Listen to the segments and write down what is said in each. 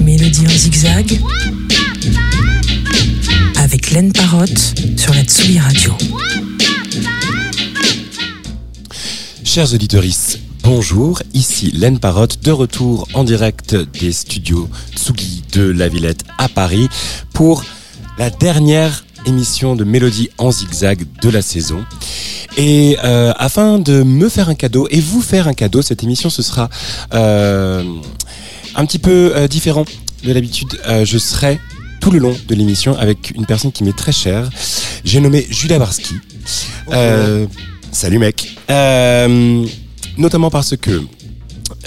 Mélodie en zigzag avec Laine Parotte sur la Tsugi Radio. Chers auditeurs, bonjour, ici Laine Parotte, de retour en direct des studios Tsugi de la Villette à Paris pour la dernière émission de Mélodie en zigzag de la saison. Et euh, afin de me faire un cadeau et vous faire un cadeau, cette émission ce sera euh, un petit peu euh, différent de l'habitude. Euh, je serai tout le long de l'émission avec une personne qui m'est très chère. J'ai nommé Julia Barski. Euh, salut mec. Euh, notamment parce que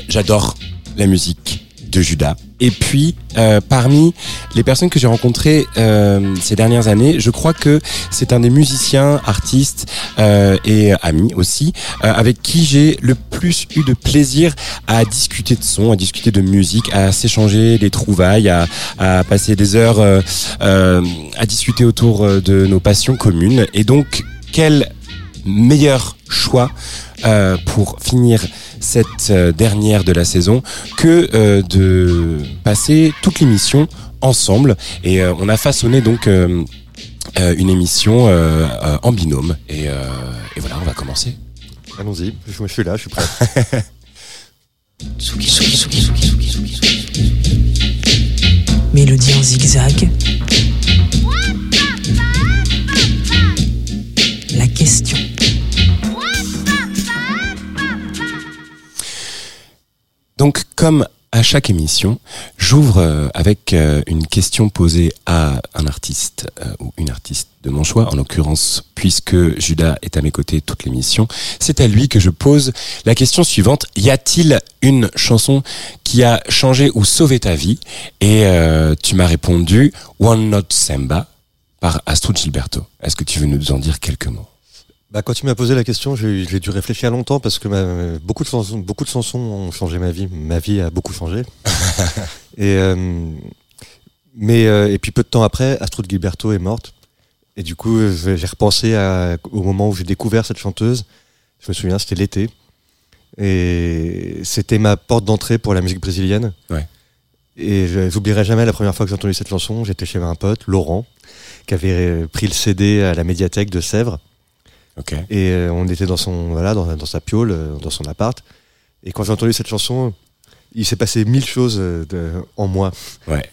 j'adore la musique de Judas. Et puis, euh, parmi les personnes que j'ai rencontrées euh, ces dernières années, je crois que c'est un des musiciens, artistes euh, et amis aussi, euh, avec qui j'ai le plus eu de plaisir à discuter de son, à discuter de musique, à s'échanger des trouvailles, à, à passer des heures euh, euh, à discuter autour de nos passions communes. Et donc, quel meilleur choix euh, pour finir cette euh, dernière de la saison que euh, de passer toute l'émission ensemble et euh, on a façonné donc euh, euh, une émission euh, euh, en binôme et, euh, et voilà on va commencer. Allons-y, je, je suis là, je suis prêt. Mélodie en zigzag. Comme à chaque émission, j'ouvre euh, avec euh, une question posée à un artiste euh, ou une artiste de mon choix, en l'occurrence, puisque Judas est à mes côtés toute l'émission, c'est à lui que je pose la question suivante. Y a-t-il une chanson qui a changé ou sauvé ta vie? Et tu m'as répondu One Note Samba par Astrid Gilberto. Est-ce que tu veux nous en dire quelques mots? Bah, quand tu m'as posé la question, j'ai dû réfléchir longtemps parce que ma- beaucoup, de chansons, beaucoup de chansons ont changé ma vie. Ma vie a beaucoup changé. et, euh, mais, euh, et puis peu de temps après, Astrud Gilberto est morte. Et du coup, j'ai repensé à- au moment où j'ai découvert cette chanteuse. Je me souviens, c'était l'été. Et c'était ma porte d'entrée pour la musique brésilienne. Ouais. Et j'oublierai jamais la première fois que j'ai entendu cette chanson. J'étais chez un pote, Laurent, qui avait euh, pris le CD à la médiathèque de Sèvres. Et euh, on était dans son voilà dans, dans sa piole, euh, dans son appart. Et quand j'ai entendu cette chanson, il s'est passé mille choses euh, de- en moi. Ouais.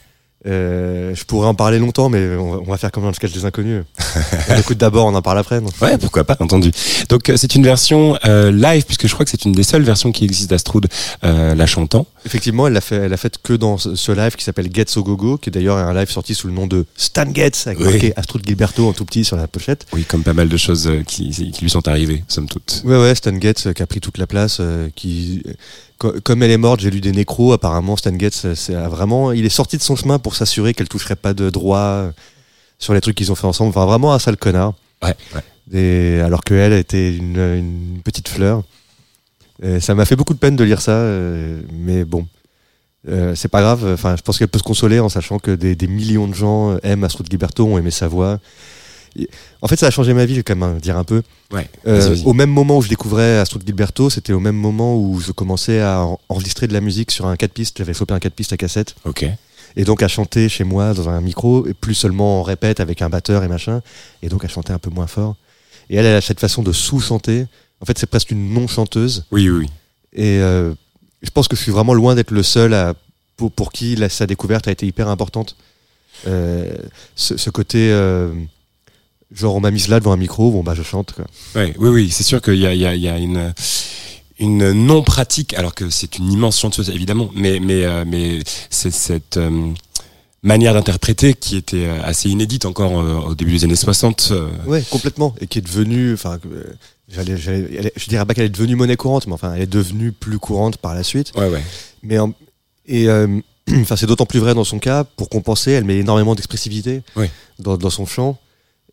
Euh, je pourrais en parler longtemps, mais on va, on va faire comme dans le sketch des inconnus. on écoute d'abord, on en parle après. non Ouais, pourquoi pas, entendu. Donc euh, c'est une version euh, live puisque je crois que c'est une des seules versions qui existe d'Astrud euh, la chantant. Effectivement, elle l'a fait, elle a fait que dans ce live qui s'appelle Gets au Gogo, qui est d'ailleurs un live sorti sous le nom de Stan Getz, avec Oui. marqué Astrud Gilberto en tout petit sur la pochette. Oui, comme pas mal de choses euh, qui, qui lui sont arrivées, somme toute. Ouais, ouais, Stan Getz qui a pris toute la place, euh, qui, comme elle est morte, j'ai lu des nécros. Apparemment, Stan Getz, euh, c'est vraiment, il est sorti de son chemin pour s'assurer qu'elle toucherait pas de droit euh, sur les trucs qu'ils ont fait ensemble. Enfin, vraiment un sale connard. Ouais, ouais. Et alors que elle était une, une petite fleur. Et ça m'a fait beaucoup de peine de lire ça, euh, mais bon. Euh, c'est pas grave, enfin, je pense qu'elle peut se consoler en sachant que des, des millions de gens aiment Astrud Gilberto, ont aimé sa voix. En fait, ça a changé ma vie, je vais quand même dire un peu. Ouais. Euh, au même moment où je découvrais Astrud Gilberto, c'était au même moment où je commençais à en- enregistrer de la musique sur un 4 pistes. J'avais chopé un 4 pistes à cassette. Ok. Et donc à chanter chez moi dans un micro, et plus seulement en répète avec un batteur et machin. Et donc à chanter un peu moins fort. Et elle, elle a cette façon de sous-chanter. En fait, c'est presque une non-chanteuse. Oui, oui, oui. Et euh, je pense que je suis vraiment loin d'être le seul à, pour, pour qui la- sa découverte a été hyper importante. Euh, ce, ce côté, genre on m'a mise là devant un micro, bon bah je chante. Quoi. Ouais, oui, oui, c'est sûr qu'il y a, y a, y a une une non pratique, alors que c'est une immense chanteuse évidemment, mais mais euh, mais c'est cette euh, manière d'interpréter qui était euh, assez inédite encore euh, au début des années 60. euh, Ouais, complètement. Et qui est devenue, enfin, j'allais, je dirais pas qu'elle est devenue monnaie courante, mais enfin, elle est devenue plus courante par la suite. Ouais, ouais. Mais en- et enfin, c'est d'autant plus vrai dans son cas. Pour compenser, elle met énormément d'expressivité Oui. dans, dans son chant.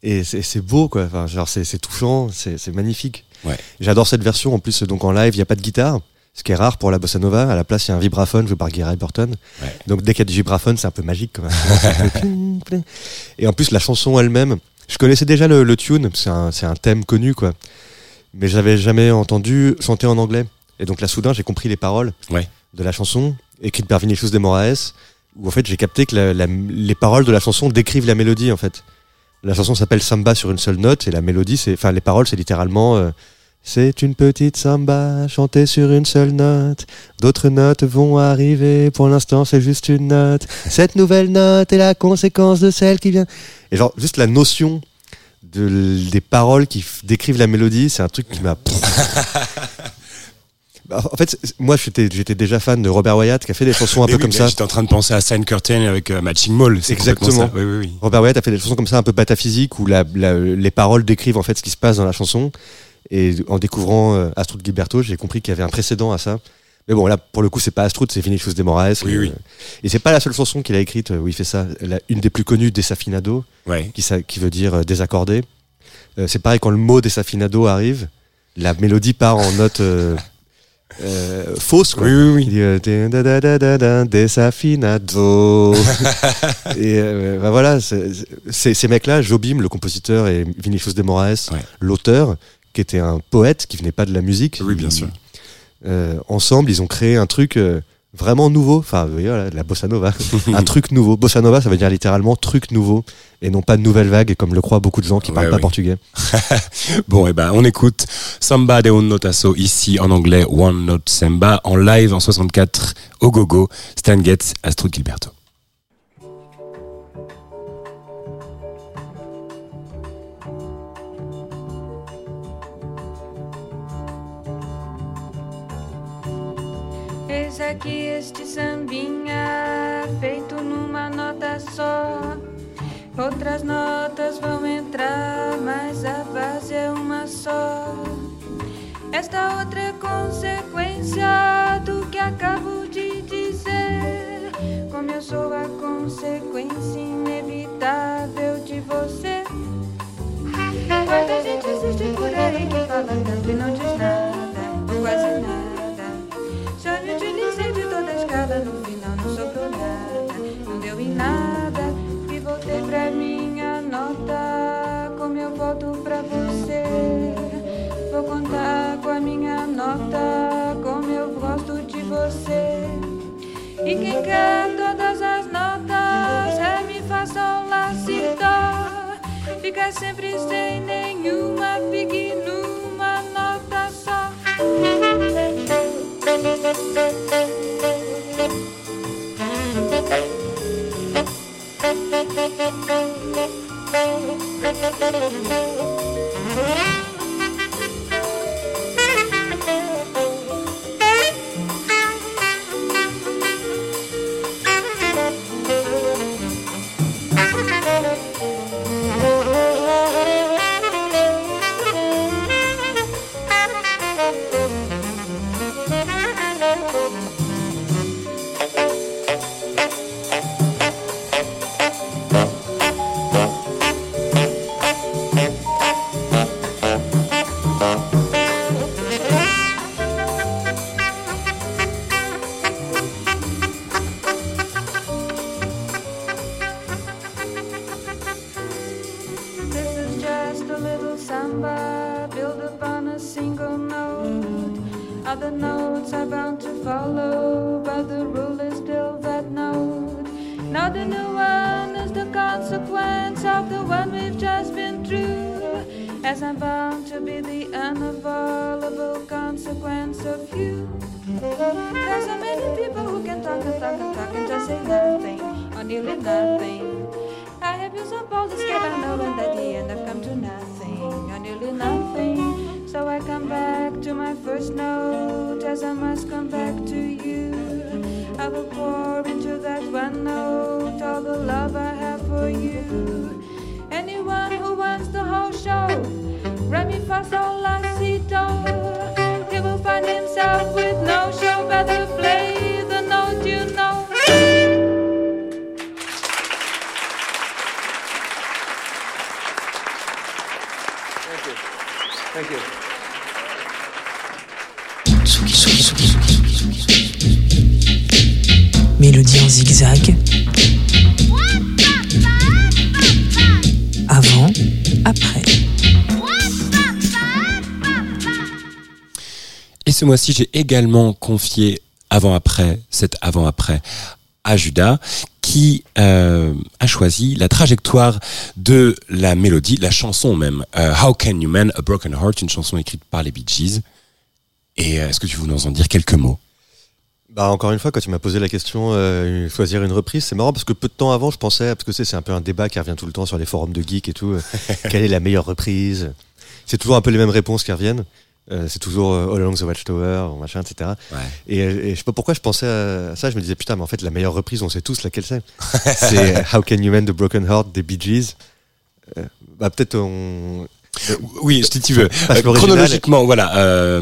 Et c'est, beau, quoi. Enfin, genre, c'est, touchant, c'est, magnifique. Ouais. J'adore cette version. En plus, donc en live, il n'y a pas de guitare. Ce qui est rare pour la bossa nova. À la place, il y a un vibraphone joué par Gary Burton. Ouais. Donc dès qu'il y a du vibraphone, c'est un peu magique. Quand même. Et en plus, la chanson elle-même, je connaissais déjà le, le tune. C'est un, thème connu, quoi. Mais j'avais jamais entendu chanter en anglais. Et donc là, soudain, j'ai compris les paroles Ouais. de la chanson, écrite par Vinicius de Moraes, où en fait, j'ai capté que la- la- les paroles de la chanson décrivent la mélodie, en fait. La chanson s'appelle Samba sur une seule note, et la mélodie, c'est, enfin, les paroles, c'est littéralement, euh, c'est une petite samba chantée sur une seule note. D'autres notes vont arriver. Pour l'instant, c'est juste une note. Cette nouvelle note est la conséquence de celle qui vient. Et genre, juste la notion de, des paroles qui décrivent la mélodie, c'est un truc qui m'a. Bah, en fait, moi, j'étais, déjà fan de Robert Wyatt, qui a fait des chansons un Mais peu oui, comme ça. J'étais en train de penser à Sign Curtain avec euh, Matching Mall. Exactement. ça. Oui. Robert Wyatt a fait des chansons comme ça un peu pataphysiques où la, la- les paroles décrivent en fait ce qui se passe dans la chanson. Et en découvrant euh, Astrud Gilberto, j'ai compris qu'il y avait un précédent à ça. Mais bon, là, pour le coup, c'est pas Astrud, c'est Vinicius de Moraes. Oui, Et, oui. euh, Et c'est pas la seule chanson qu'il a écrite euh, où il fait ça. La- une des plus connues, Desafinado, Ouais. qui, ça- qui veut dire euh, désaccordé. Euh, c'est pareil, quand le mot Desafinado arrive, la mélodie part en note euh, euh, fausse. Quoi. Oui, oui, oui. Il dit euh, desafinado. et euh, bah voilà, c'est- c'est- ces mecs-là, Jobim, le compositeur, et Vinicius de Moraes, Ouais. l'auteur, qui était un poète qui venait pas de la musique. Oui, bien sûr. euh, ensemble, ils ont créé un truc euh, vraiment nouveau. Enfin, voilà, de la bossa nova. un truc nouveau. Bossa nova, ça veut dire littéralement truc nouveau et non pas nouvelle vague, comme le croient beaucoup de gens qui Ouais, parlent pas portugais. Bon, et ben, on écoute Samba de un Notasso ici en anglais, One Note Samba, en live en 64 au gogo, Stan Getz, Astrud Gilberto. Aqui este sambinha feito numa nota só. Outras notas vão entrar, mas a base é uma só. Esta outra é consequência do que acabo de dizer. Como eu sou a consequência inevitável de você. Quanta gente existe por aí que fala tanto e não diz nada, quase nada. Já me utilizei de toda a escada, no final não sobrou nada, não deu em nada. E voltei pra minha nota, como eu volto pra você. Vou contar com a minha nota, como eu gosto de você. E quem quer todas as notas, Ré, Mi, Fá, Sol, Lá, Si, Dó Fica sempre sem nenhuma, fique numa nota só Yeah. Mois-ci, j'ai également confié avant-après, cet avant-après à Judas, qui euh, a choisi la trajectoire de la mélodie, la chanson même. Euh, How Can You Mend a Broken Heart, une chanson écrite par les Bee Gees. Et euh, est-ce que tu veux nous en dire quelques mots? Bah encore une fois, quand tu m'as posé la question, euh, choisir une reprise, c'est marrant parce que peu de temps avant, je pensais, parce que c'est c'est un peu un débat qui revient tout le temps sur les forums de geeks et tout, euh, quelle est la meilleure reprise? C'est toujours un peu les mêmes réponses qui reviennent. Euh, c'est toujours euh, All Along the Watchtower, machin, etc. Ouais. Et, euh, et je sais pas pourquoi je pensais à ça, je me disais putain, mais en fait la meilleure reprise, on sait tous laquelle c'est. c'est How Can You Mend the Broken Heart des Bee Gees. Euh, bah peut-être on. Oui, si tu veux. Passe Euh, chronologiquement, voilà. euh,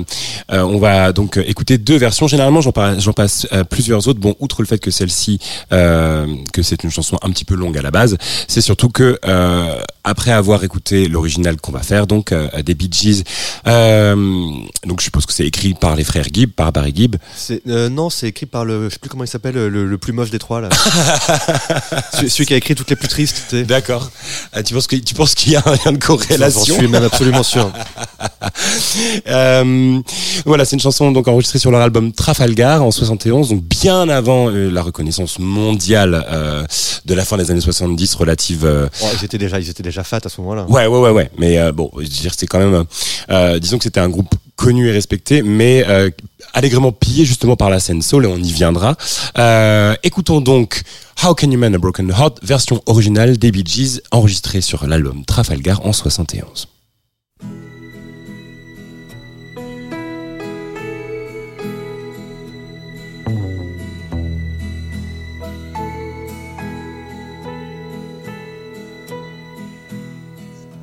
euh, on va donc euh, écouter deux versions. Généralement, j'en par- j'en passe euh, plusieurs autres. Bon, outre le fait que celle-ci, euh, que c'est une chanson un petit peu longue à la base, c'est surtout que euh, après avoir écouté l'original qu'on va faire, donc euh, des Bee Gees, euh, donc je suppose que c'est écrit par les frères Gibb, par Barry Gibb. Euh, non, c'est écrit par le, je sais plus comment il s'appelle, le, le plus moche des trois là. celui, celui qui a écrit toutes les plus tristes. D'accord. Tu penses que tu penses qu'il y a un lien de J'en corrélation suis même absolument sûr. Voilà, c'est une chanson donc enregistrée sur leur album Trafalgar en 71, donc bien avant la reconnaissance mondiale de la fin des années 70 relative. Oh, ils étaient déjà, ils étaient déjà fat à ce moment-là. ouais, ouais, ouais, ouais. Mais euh, bon, je veux dire, c'est quand même, euh, disons que c'était un groupe connu et respecté, mais euh, allègrement pillé justement par la scène soul et on y viendra. Euh, écoutons donc How Can You Mend a Broken Heart, version originale des Bee Gees, enregistrée sur l'album Trafalgar en 71.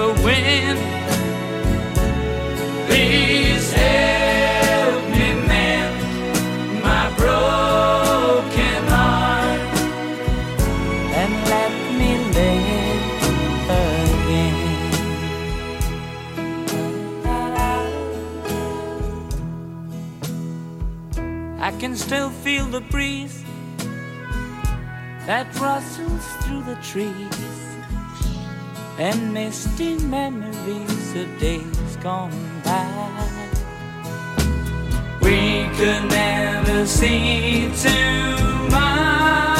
ever win? Please help me mend my broken heart and let me live again. I can still feel the breeze that rustles through the trees and misty memories of days gone by. We could never see tomorrow.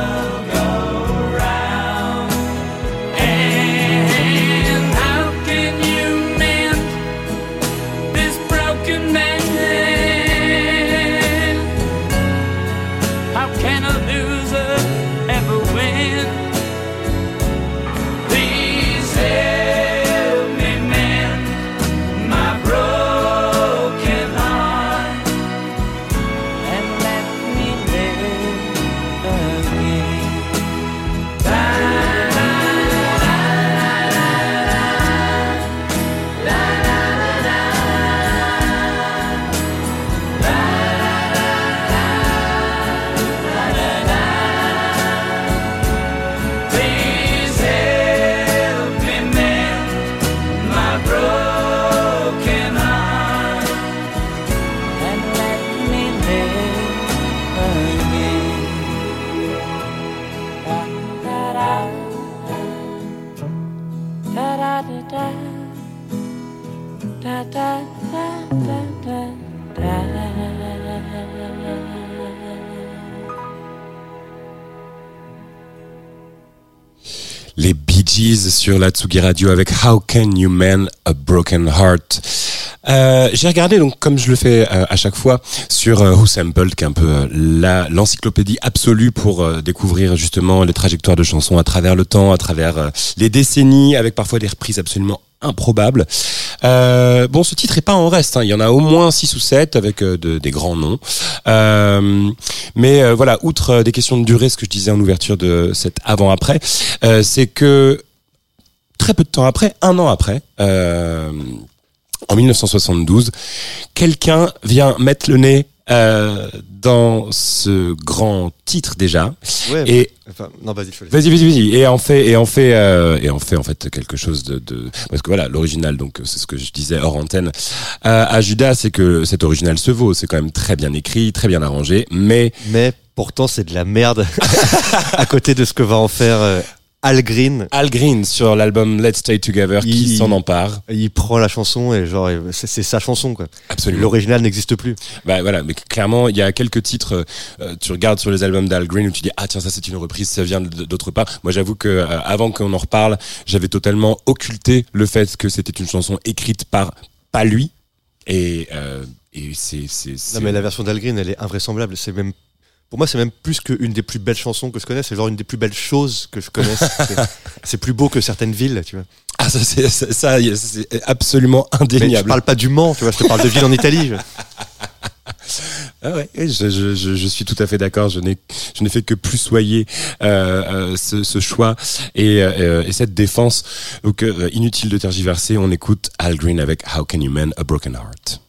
Sur la Tsugi Radio avec How Can You Mend a Broken Heart? Euh, J'ai regardé donc comme je le fais euh, à chaque fois sur euh, Who Sampled, qui est un peu euh, l'encyclopédie absolue pour découvrir justement les trajectoires de chansons à travers le temps, à travers les décennies, avec parfois des reprises absolument improbables. Bon, ce titre est pas en reste. hein. Il y en a au moins 6 ou 7 avec de- des grands noms. Mais voilà, outre des questions de durée, ce que je disais en ouverture de cet avant-après, c'est que très peu de temps après, un an après, euh, en 1972, quelqu'un vient mettre le nez euh, dans ce grand titre déjà Ouais, et enfin, non, vas-y. Vas-y, vas-y, vas-y. Et en fait, et en fait, euh, et en fait, en fait, quelque chose de, de parce que voilà, l'original, donc c'est ce que je disais hors antenne euh, à Judas, c'est que cet original se vaut. C'est quand même très bien écrit, très bien arrangé, mais Mais pourtant, c'est de la merde à côté de ce que va en faire euh, Al Green. Al Green sur l'album Let's Stay Together, qui s'en empare Il prend la chanson et genre, c'est sa chanson, quoi. absolument. L'original n'existe plus. Bah voilà, mais clairement, il y a quelques titres. euh, tu regardes sur les albums d'Al Green où tu dis ah tiens ça c'est une reprise, ça vient d'autre part. Moi j'avoue que euh, avant qu'on en reparle, j'avais totalement occulté le fait que c'était une chanson écrite par pas lui et euh, et c'est c'est c'est- Non, mais la version d'Al Green, elle est invraisemblable. C'est même, pour moi, c'est même plus qu'une des plus belles chansons que je connaisse. C'est genre une des plus belles choses que je connaisse. C'est- plus beau que certaines villes, tu vois. ah ça c'est ça, c'est absolument Mais je indéniable. parle pas du Mans, tu vois. Je te parle de villes en Italie. Ah ouais, je, je, je, je suis tout à fait d'accord. Je n'ai je n'ai fait que plus soyer euh, euh, ce, ce choix et, euh, et cette défense. Donc inutile de tergiverser. On écoute Al Green avec How Can You Mend a Broken Heart.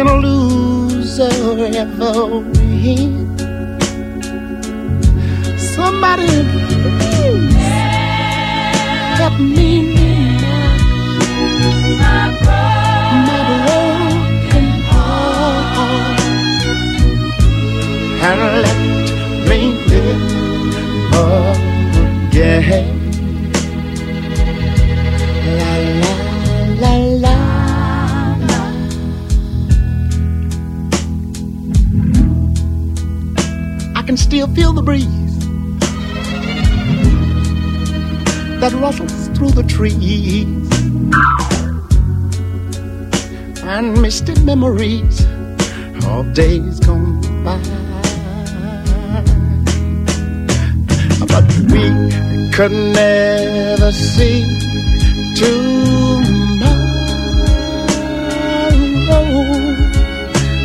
Can a loser ever win? Somebody please help me my broken heart and let me live again. Still feel the breeze that rustles through the trees and misty memories of days gone by. But we could never see tomorrow.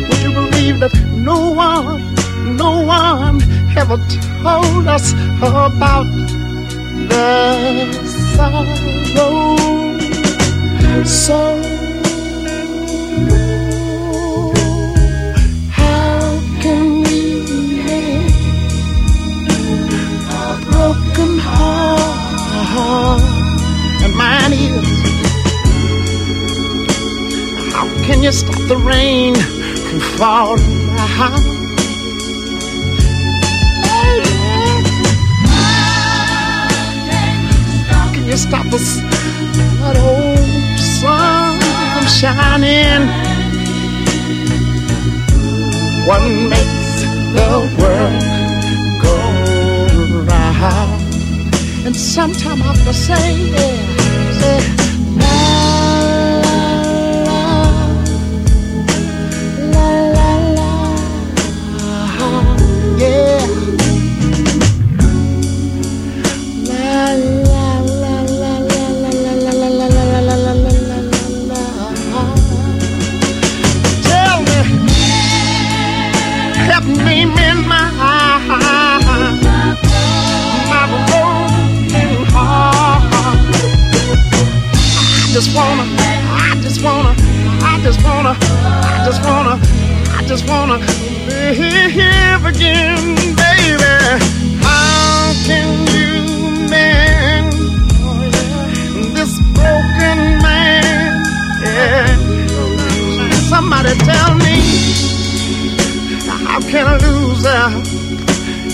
Would you believe that no one, no one ever told us about the sorrow? So how can we mend a broken heart? And mine is. How can you stop the rain from falling you stop the s- that old sun from shining? What makes the world go round? And sometime I have to say, yeah,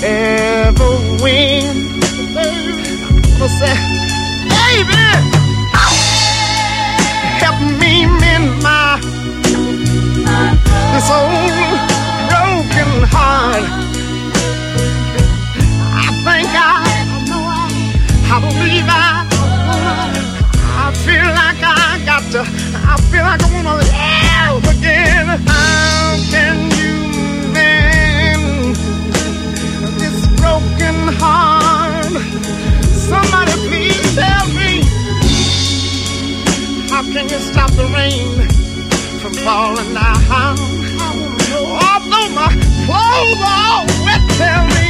ever win? I'm gonna say, baby, help me mend my this old broken heart. I think I, I believe I, I feel like I got to, I feel like I wanna Somebody please tell me. How can you stop the rain from falling down? Although my clothes are wet, tell me.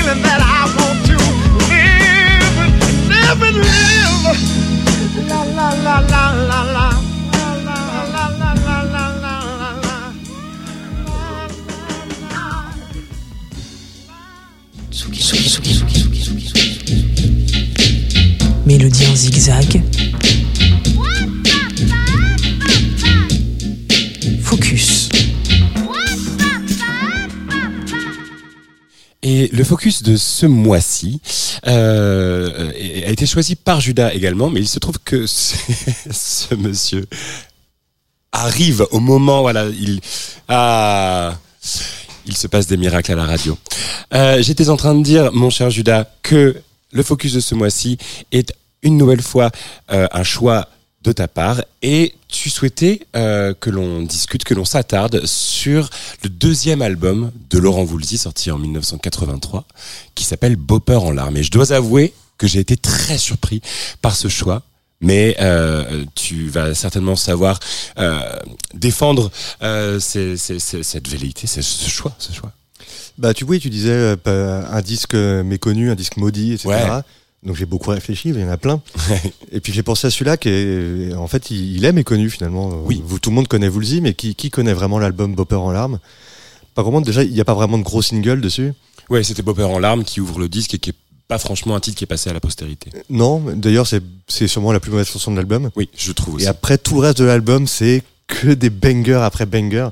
Feeling that I want to live, live and live. La la la la la la. Le focus de ce mois-ci euh, a été choisi par Judas également, mais il se trouve que ce, monsieur arrive au moment, voilà, il ah, il se passe des miracles à la radio. Euh, J'étais en train de dire, mon cher Judas, que le focus de ce mois-ci est une nouvelle fois euh, un choix de ta part et tu souhaitais euh, que l'on discute, que l'on s'attarde sur le deuxième album de Laurent Voulzy sorti en 1983 qui s'appelle Bopper en larmes. Et je dois avouer que j'ai été très surpris par ce choix. Mais euh, tu vas certainement savoir euh, défendre euh, ces- ces- ces- cette velléité, ce choix, ce choix. Bah tu oui, tu disais euh, un disque euh, méconnu, un disque maudit, etc. Ouais. Donc j'ai beaucoup réfléchi, il y en a plein. Et puis j'ai pensé à celui-là qui est, en fait, il, est méconnu finalement. Oui. Vous, tout le monde connaît Woolsey, mais qui, qui connaît vraiment l'album Bopper en larmes? Par contre, déjà, il n'y a pas vraiment de gros single dessus. Ouais, c'était Bopper en larmes qui ouvre le disque et qui est pas franchement un titre qui est passé à la postérité. Non, d'ailleurs, c'est, c'est sûrement la plus mauvaise chanson de l'album. Oui, je trouve aussi. Et après, tout le reste de l'album, c'est que des bangers après bangers.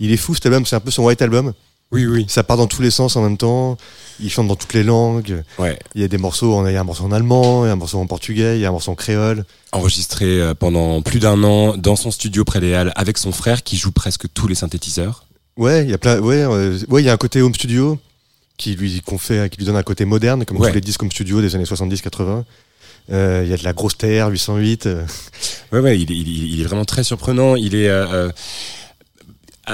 Il est fou cet album, c'est un peu son white album. Oui, oui. Ça part dans tous les sens en même temps. Il chante dans toutes les langues. Ouais. Il y a des morceaux, il y a un morceau en allemand, il y a un morceau en portugais, il y a un morceau en créole. Enregistré euh, pendant plus d'un an dans son studio près des Halles avec son frère qui joue presque tous les synthétiseurs. Ouais, il y a plein, ouais, euh, ouais, il y a un côté home studio qui lui qu'on fait, qui lui donne un côté moderne, comme Ouais. tous les disques comme studio des années 70-80. Euh, Il y a de la grosse TR 808. euh, Ouais, ouais, il, est- il est- il est vraiment très surprenant. Il est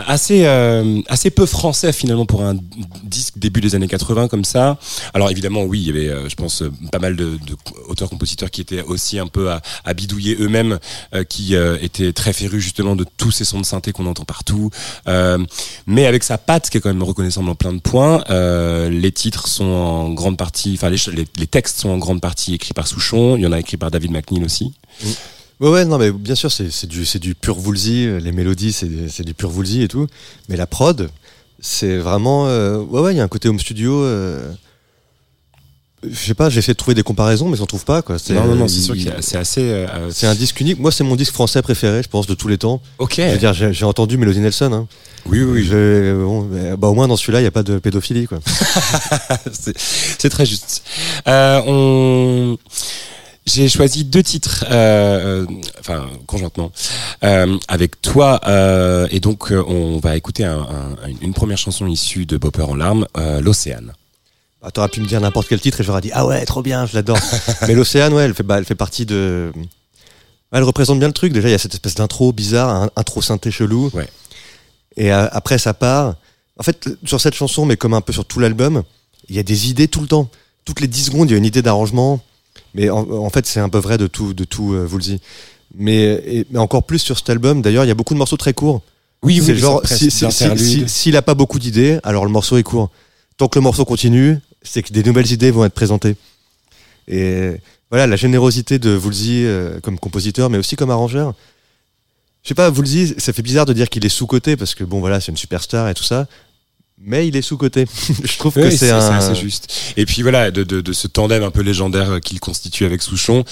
assez, euh, assez peu français finalement pour un disque début des années 80 comme ça. Alors évidemment, oui, il y avait, euh, je pense, euh, pas mal de, de auteurs-compositeurs qui étaient aussi un peu à, à bidouiller eux-mêmes, euh, qui euh, étaient très férus justement de tous ces sons de synthé qu'on entend partout. Mais avec sa patte qui est quand même reconnaissable en plein de points, les titres sont en grande partie, enfin les, les textes sont en grande partie écrits par Souchon. Il y en a écrit par David McNeil aussi. Ouais, ouais, non, mais bien sûr, c'est c'est du, c'est du pur Woolsey. euh, Les mélodies, c'est c'est du pur Woolsey et tout. Mais la prod, c'est vraiment. euh, ouais, ouais, il y a un côté home studio. euh, je sais pas, j'ai essayé de trouver des comparaisons, mais j'en trouve pas, quoi. C'est- Non, non, non, c'est il- sûr a- c'est assez. euh, euh, C'est un disque unique. Moi, c'est mon disque français préféré, je pense, de tous les temps. Ok. Je veux dire, j'ai entendu Mélodie Nelson. Hein. Oui, oui. Je- bon, bah, au moins, dans celui-là, il n'y a pas de pédophilie, quoi. c'est c'est très juste. Euh, on... J'ai choisi deux titres, euh, euh, enfin conjointement, euh, avec toi, euh, et donc euh, on va écouter un- un- une première chanson issue de Bopper en larmes, euh, l'Océane. Bah, T'aurais pu me dire n'importe quel titre et j'aurais dit ah ouais trop bien je l'adore. Mais l'océane ouais elle fait bah, elle fait partie de elle représente bien le truc. Déjà il y a cette espèce d'intro bizarre un intro synthé chelou. Ouais. et après ça part. En fait sur cette chanson mais comme un peu sur tout l'album il y a des idées tout le temps. Toutes les 10 secondes il y a une idée d'arrangement mais en, en fait c'est un peu vrai de tout de tout euh, Woolsey mais, et- mais encore plus sur cet album d'ailleurs il y a beaucoup de morceaux très courts Oui, c'est genre, si, si- si- si- s'il a pas beaucoup d'idées, alors le morceau est court. Tant que le morceau continue, c'est que des nouvelles idées vont être présentées. Et voilà, la générosité de Woolsey euh, comme compositeur, mais aussi comme arrangeur. Je sais pas, Woolsey, ça fait bizarre de dire qu'il est sous-coté parce que bon, voilà, c'est une superstar et tout ça. Mais il est sous-coté. Je trouve que Oui, c'est c'est un. assez juste. Et puis voilà, de, de, de ce tandem un peu légendaire qu'il constitue avec Souchon,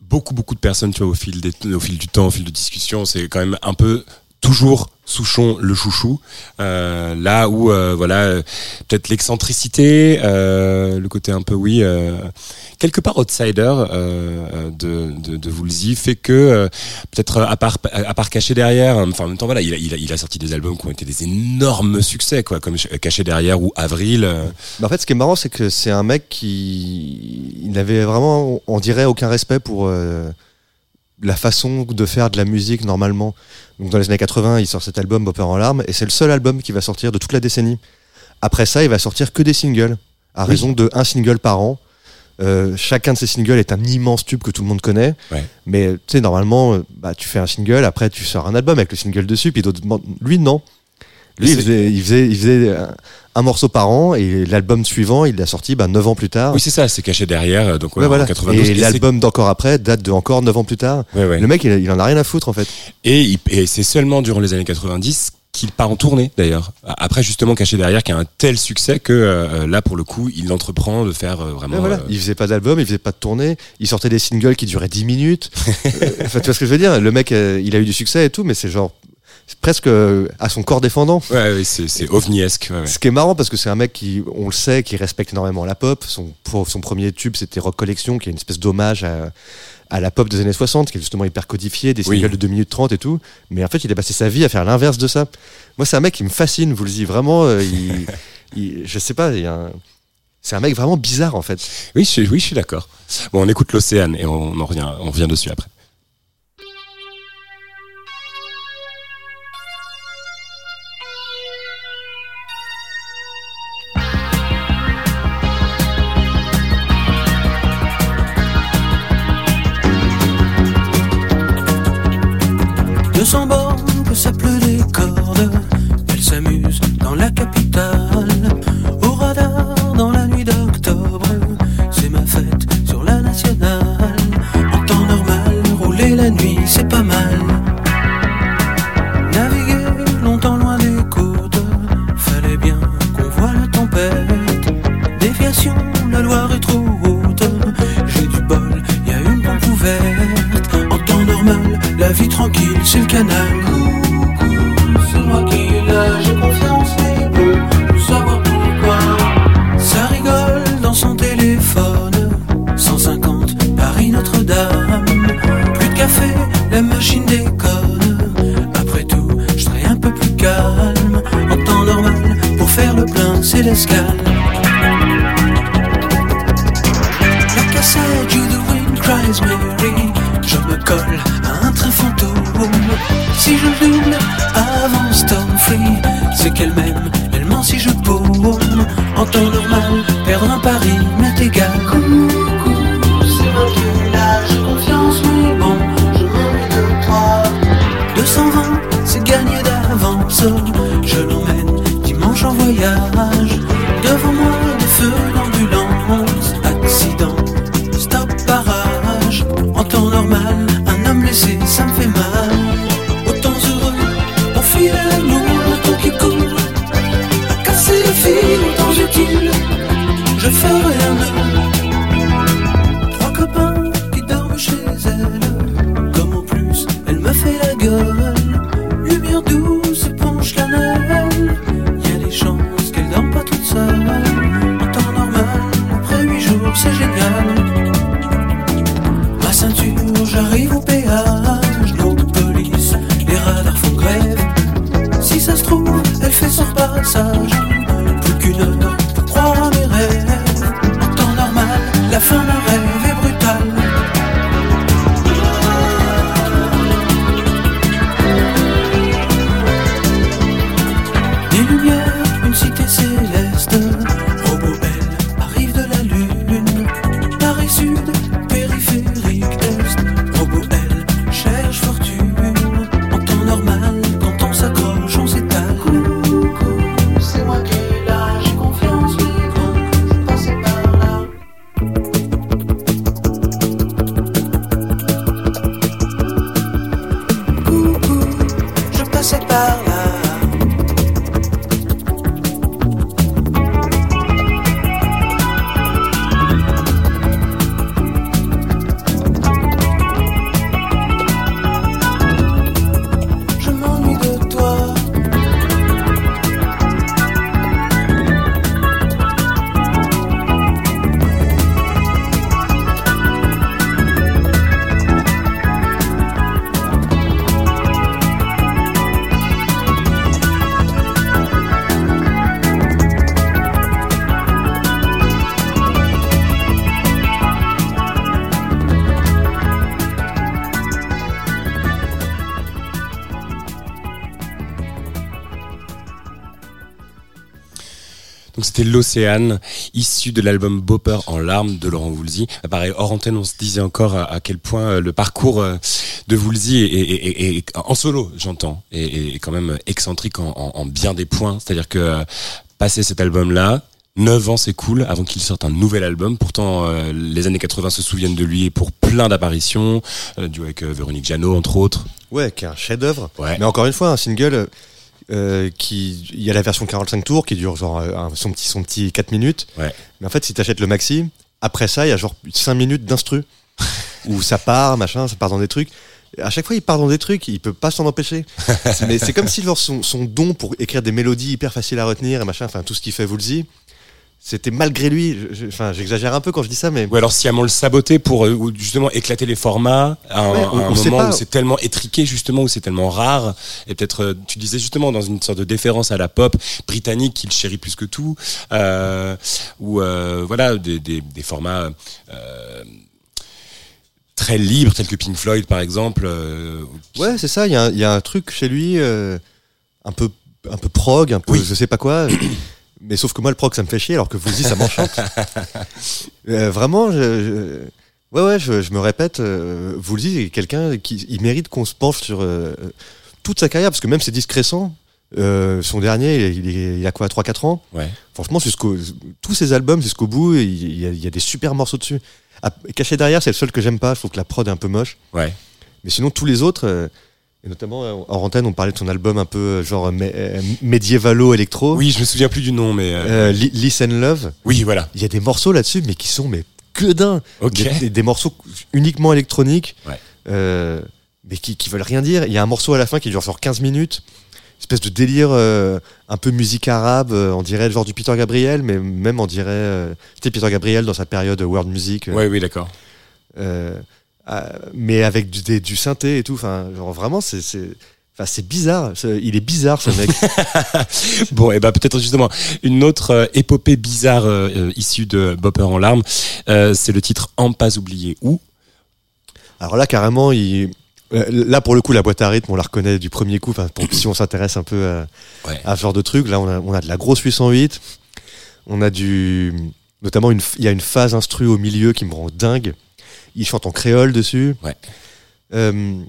beaucoup beaucoup de personnes, tu vois, au fil des, au fil du temps, au fil de discussion, c'est quand même un peu toujours Souchon le chouchou. Euh, là où euh, voilà, euh, peut-être l'excentricité, euh, le côté un peu oui, euh, quelque part outsider euh, de, de, de Woolsey fait que peut-être à part à part caché derrière, enfin en même temps voilà, il a, il a, il a sorti des albums qui ont été des énormes succès quoi, comme caché derrière ou Avril. Mais en fait, ce qui est marrant, c'est que c'est un mec qui il n'avait vraiment, on dirait, aucun respect pour la façon de faire de la musique normalement. Donc dans les années 80, il sort cet album Bopper en larmes et c'est le seul album qui va sortir de toute la décennie. Après ça, il va sortir que des singles, à Oui. raison de un single par an. Euh, chacun de ces singles est un immense tube que tout le monde connaît. Ouais. Mais tu sais, normalement, euh, bah, tu fais un single, après tu sors un album avec le single dessus, puis d'autres. Lui, non. Lui, il faisait, il faisait, il faisait un, un morceau par an et l'album suivant, il l'a sorti bah, 9 ans plus tard. Oui, c'est ça, c'est caché derrière, euh, donc ouais, en voilà. 92. Et l'album d'encore après date de encore 9 ans plus tard. Ouais, ouais. Le mec, il, il en a rien à foutre en fait. Et, c'est seulement durant les années 90 qu'il part en tournée d'ailleurs. Après justement caché derrière qui a un tel succès que euh, là pour le coup il entreprend de faire euh, vraiment. Voilà. euh, Il faisait pas d'album, il faisait pas de tournée, il sortait des singles qui duraient 10 minutes. Euh, Enfin, tu vois ce que je veux dire? Le mec, euh, il a eu du succès et tout, mais c'est genre presque euh, à son corps défendant. Ouais, ouais, c'est ovniesque. Ouais, ouais. Ce qui est marrant parce que c'est un mec qui, on le sait, qui respecte énormément la pop. Son, pour son premier tube, c'était Rock Collection, qui est une espèce d'hommage à, à la pop des années 60, qui est justement hyper codifié, des Oui. singles de 2 minutes 30 et tout. Mais en fait, il a passé sa vie à faire l'inverse de ça. Moi, c'est un mec qui me fascine, vous le dites vraiment. euh, il, il- je sais pas, il y a un- c'est un mec vraiment bizarre en fait. Oui, je, suis- oui, je suis d'accord. Bon, on écoute l'océane et on en revient, on revient dessus après. L'Océane, issu de l'album Bopper en larmes de Laurent Voulzy. Ah, Pareil, hors antenne, on se disait encore à, quel point euh, le parcours euh, de Voulzy est, est- est- est- en solo, j'entends, est, quand même excentrique en, en- en bien des points. C'est-à-dire que euh, passer cet album-là, 9 ans c'est cool avant qu'il sorte un nouvel album. Pourtant, euh, les années 80 se souviennent de lui pour plein d'apparitions, euh, du avec euh, Véronique Jeannot entre autres. Ouais, qui est un chef-d'œuvre. Ouais. Mais encore une fois, un single euh, qui. Il y a la version 45 tours qui dure genre euh, son, petit, son petit 4 minutes. Ouais. Mais en fait, si t'achètes le maxi, après ça, il y a genre 5 minutes d'instru. où ça part, machin, ça part dans des trucs. À chaque fois, il part dans des trucs, il peut pas s'en empêcher. Mais c'est comme si genre, son, son don pour écrire des mélodies hyper faciles à retenir et machin, enfin tout ce qu'il fait Woolsey, c'était malgré lui. Enfin, j'exagère un peu quand je dis ça, mais Ou alors sciemment le saboter pour euh, justement éclater les formats à un, Ouais, à moment où c'est tellement étriqué justement où c'est tellement rare et peut-être euh, tu disais justement dans une sorte de déférence à la pop britannique qu'il chérit plus que tout euh, ou voilà des, des, des formats très libres tels que Pink Floyd par exemple Ouais, c'est ça. Il y, a un- il y a un truc chez lui, un peu, un peu prog, un peu, Oui. je sais pas quoi. Mais sauf que moi, le prog, ça me fait chier, alors que vous dites, ça m'enchante. Euh, vraiment, je, je- ouais, ouais, je, je me répète, euh, vous le dites, quelqu'un qui, il mérite qu'on se penche sur euh, toute sa carrière, parce que même ses disques récents, euh, son dernier, il, il, il a quoi, 3-4 ans ouais Franchement, jusqu'au, tous ses albums, jusqu'au bout, il, y a, il y a des super morceaux dessus. Ah, caché derrière, c'est le seul que j'aime pas. Je trouve que la prod est un peu moche. ouais Mais sinon, tous les autres, et notamment euh, en antenne, on parlait de son album un peu euh, genre mé- euh, médiévalo-électro. oui je me souviens plus du nom mais euh, Euh, Li- Listen Love. oui voilà Il y a des morceaux là-dessus, mais qui sont mais que d'un. ok Des, des- des morceaux uniquement électroniques, Ouais. euh, mais qui, qui veulent rien dire. Il y a un morceau à la fin qui dure genre 15 minutes. Espèce de délire euh, un peu musique arabe, euh, on dirait genre du Peter Gabriel, mais même on dirait. euh, C'était Peter Gabriel dans sa période world music. euh, ouais oui d'accord euh, euh, mais avec du, des- du synthé et tout. Enfin, genre vraiment, c'est, Enfin, c'est bizarre. Il est bizarre, ce mec. Bon, et ben peut-être justement une autre euh, épopée bizarre euh, euh, issue de Bopper en larmes. Euh, c'est le titre En pas oublié où? Alors là, carrément, il... euh, là, pour le coup, la boîte à rythme, on la reconnaît du premier coup. Pour- si on s'intéresse un peu à, Ouais. à ce genre de truc, là, on a, on a de la grosse 808. On a du. Notamment, une, il y a une phase instru au milieu qui me rend dingue. Il chante en créole dessus. Ouais. Euh,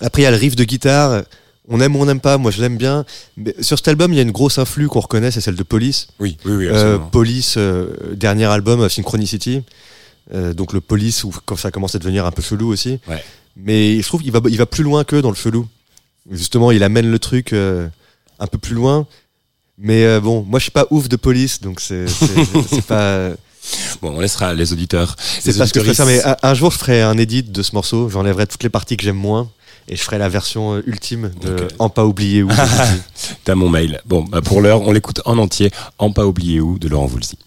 après, il y a le riff de guitare. On aime ou on n'aime pas. Moi, je l'aime bien. Mais sur cet album, il y a une grosse influe qu'on reconnaît, c'est celle de Police. Oui, oui, oui. Euh. Police, euh, dernier album, Synchronicity. Donc le Police, où quand ça commence à devenir un peu chelou aussi. Ouais. Mais je trouve qu'il va, il va plus loin que dans le chelou. Justement, il amène le truc un peu plus loin. Mais bon, moi je suis pas ouf de Police, donc c'est pas Bon, on laissera les auditeurs. c'est les pas ce que je ça. Mais un, jour, je ferai un edit de ce morceau. J'enlèverai toutes les parties que j'aime moins et je ferai la version euh, ultime de. En pas oublié où. T'as mon mail. Bon, bah, pour l'heure, on l'écoute en entier. En pas oublié où de Laurent Voulzy.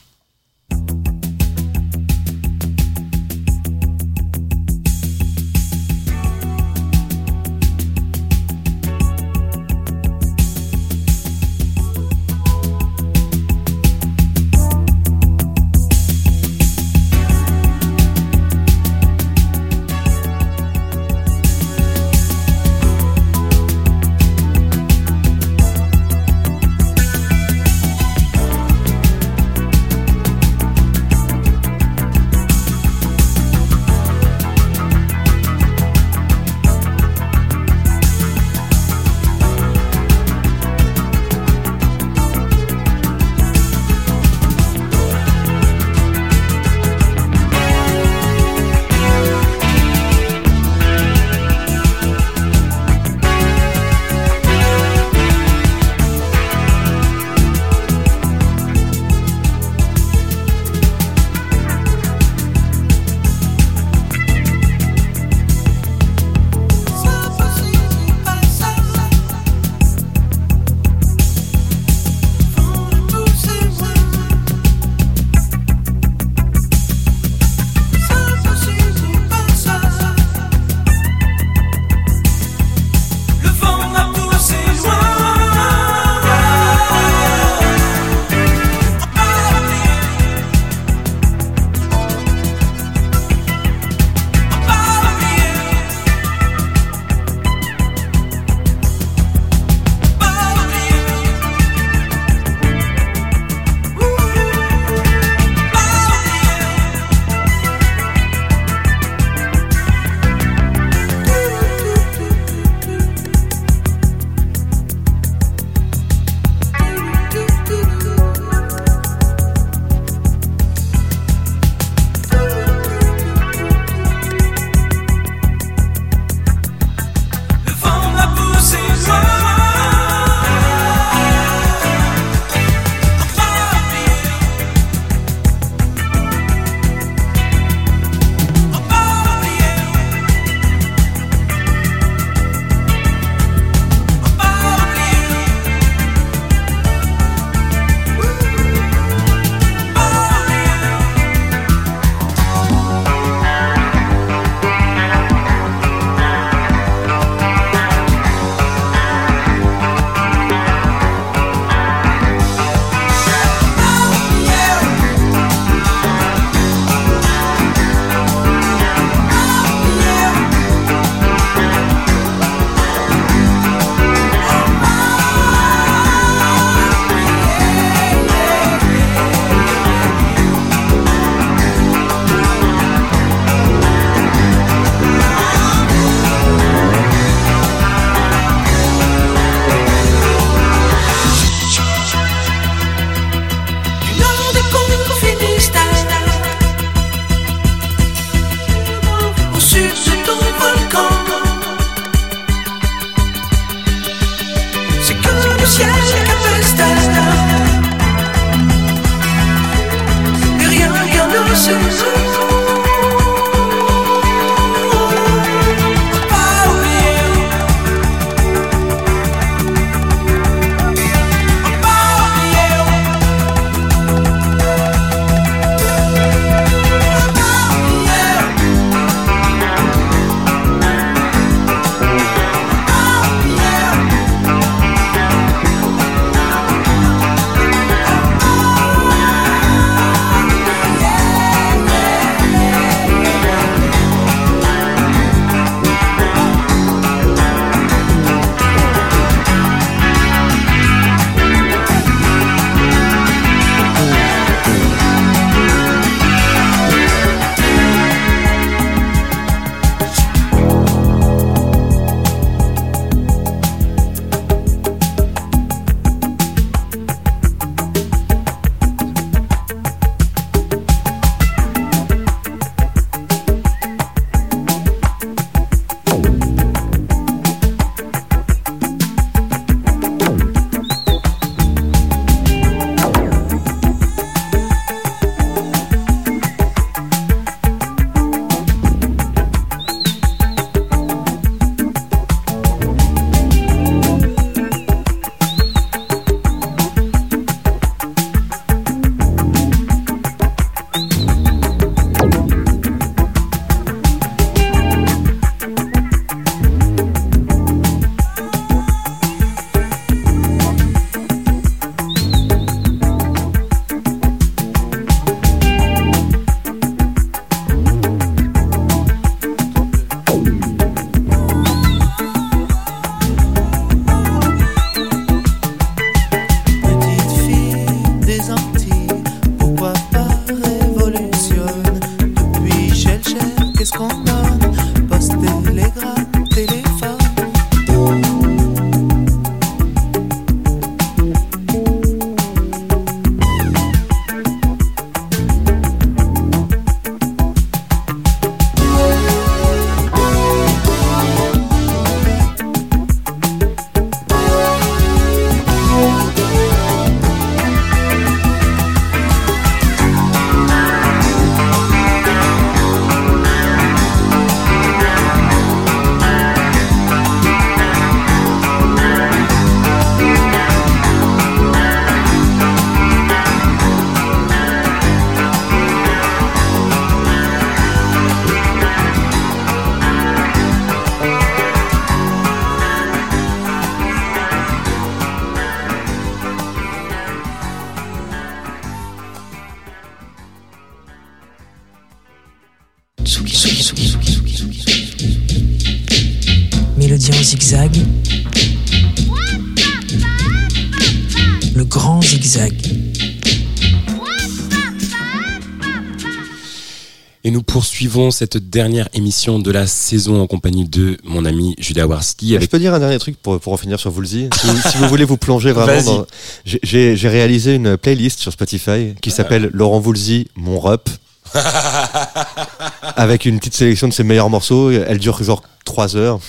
Cette dernière émission de la saison en compagnie de mon ami Julia Warski Je peux dire un dernier truc pour, pour en finir sur Woolsey si, vous- si vous voulez vous plonger vraiment dans... J'ai- réalisé une playlist sur Spotify qui s'appelle Laurent Woolsey, mon rep. avec une petite sélection de ses meilleurs morceaux. Elle dure genre 3 heures,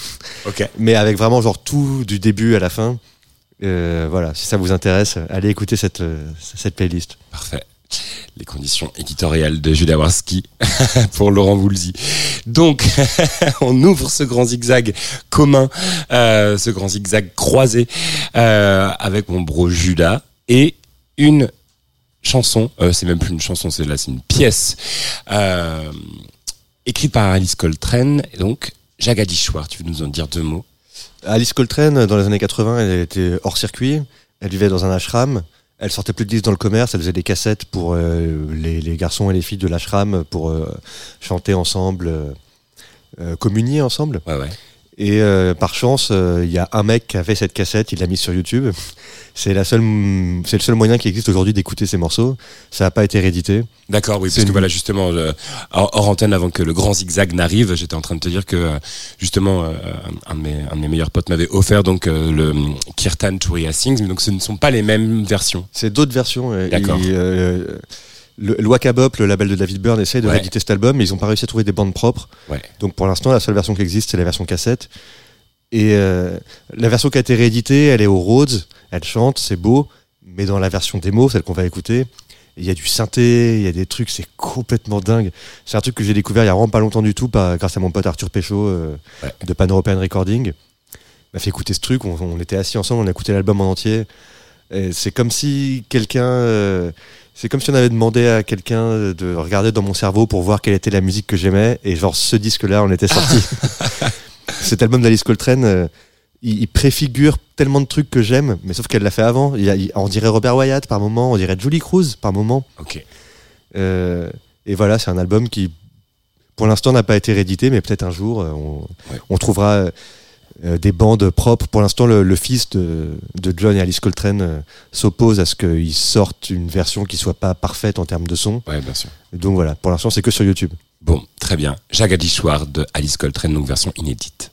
mais avec vraiment genre tout du début à la fin. Euh, voilà, si ça vous intéresse, allez écouter cette, euh, cette playlist. Parfait. Les conditions éditoriales de Julia Warski pour Laurent Voulzy. Donc, on ouvre ce grand zigzag commun, euh, ce grand zigzag croisé euh, avec mon bro Judas et une chanson. euh, c'est même plus une chanson, c'est là, une pièce écrite par Alice Coltrane. Et donc, Jagadish-War, tu veux nous en dire deux mots? Alice Coltrane, dans les années 80, elle était hors circuit. Elle vivait dans un ashram. Elle sortait plus de disques dans le commerce. Elle faisait des cassettes pour euh, les, garçons et les filles de l'ashram pour euh, chanter ensemble, euh, communier ensemble. Et euh, par chance, euh, il y a un mec qui a fait cette cassette. Il l'a mise sur YouTube. C'est la seule, c'est le seul moyen qui existe aujourd'hui d'écouter ces morceaux. Ça n'a pas été réédité. D'accord, oui, parce que voilà, justement, euh, hors antenne, avant que le grand zigzag n'arrive, j'étais en train de te dire que, euh, justement, euh, un, de mes, un de mes meilleurs potes m'avait offert donc euh, le Kirtan Turiya Sings, mais donc ce ne sont pas les mêmes versions. C'est d'autres versions. D'accord. Le, le Waka Bop, le label de David Byrne, essaye de Ouais. rééditer cet album, mais ils n'ont pas réussi à trouver des bandes propres. Ouais. Donc pour l'instant, la seule version qui existe, c'est la version cassette. Et euh, la version qui a été rééditée, elle est au Rhodes, elle chante, c'est beau, mais dans la version démo, celle qu'on va écouter, il y a du synthé, il y a des trucs, c'est complètement dingue. C'est un truc que j'ai découvert il y a vraiment pas longtemps du tout, par- grâce à mon pote Arthur Péchaud euh, Ouais. de Pan European Recording. Il m'a fait écouter ce truc, on, on était assis ensemble, on a écouté l'album en entier. Et C'est comme si quelqu'un, euh, c'est comme si on avait demandé à quelqu'un de regarder dans mon cerveau pour voir quelle était la musique que j'aimais, et genre ce disque-là, on était sorti. Cet album d'Alice Coltrane, euh, il, il préfigure tellement de trucs que j'aime, mais sauf qu'elle l'a fait avant. Il il- on dirait Robert Wyatt par moment, on dirait Julie Cruz par moment. Ok. Euh, et voilà, c'est un album qui, pour l'instant, n'a pas été réédité, mais peut-être un jour, euh, on, Ouais. on trouvera euh, des bandes propres. Pour l'instant, le, le fils de, de John et Alice Coltrane euh, s'oppose à ce qu'ils sortent une version qui soit pas parfaite en termes de son. Ouais, bien sûr. Donc voilà, pour l'instant, c'est que sur YouTube. Bon, très bien. Jagadish-War de Alice Coltrane, donc version inédite.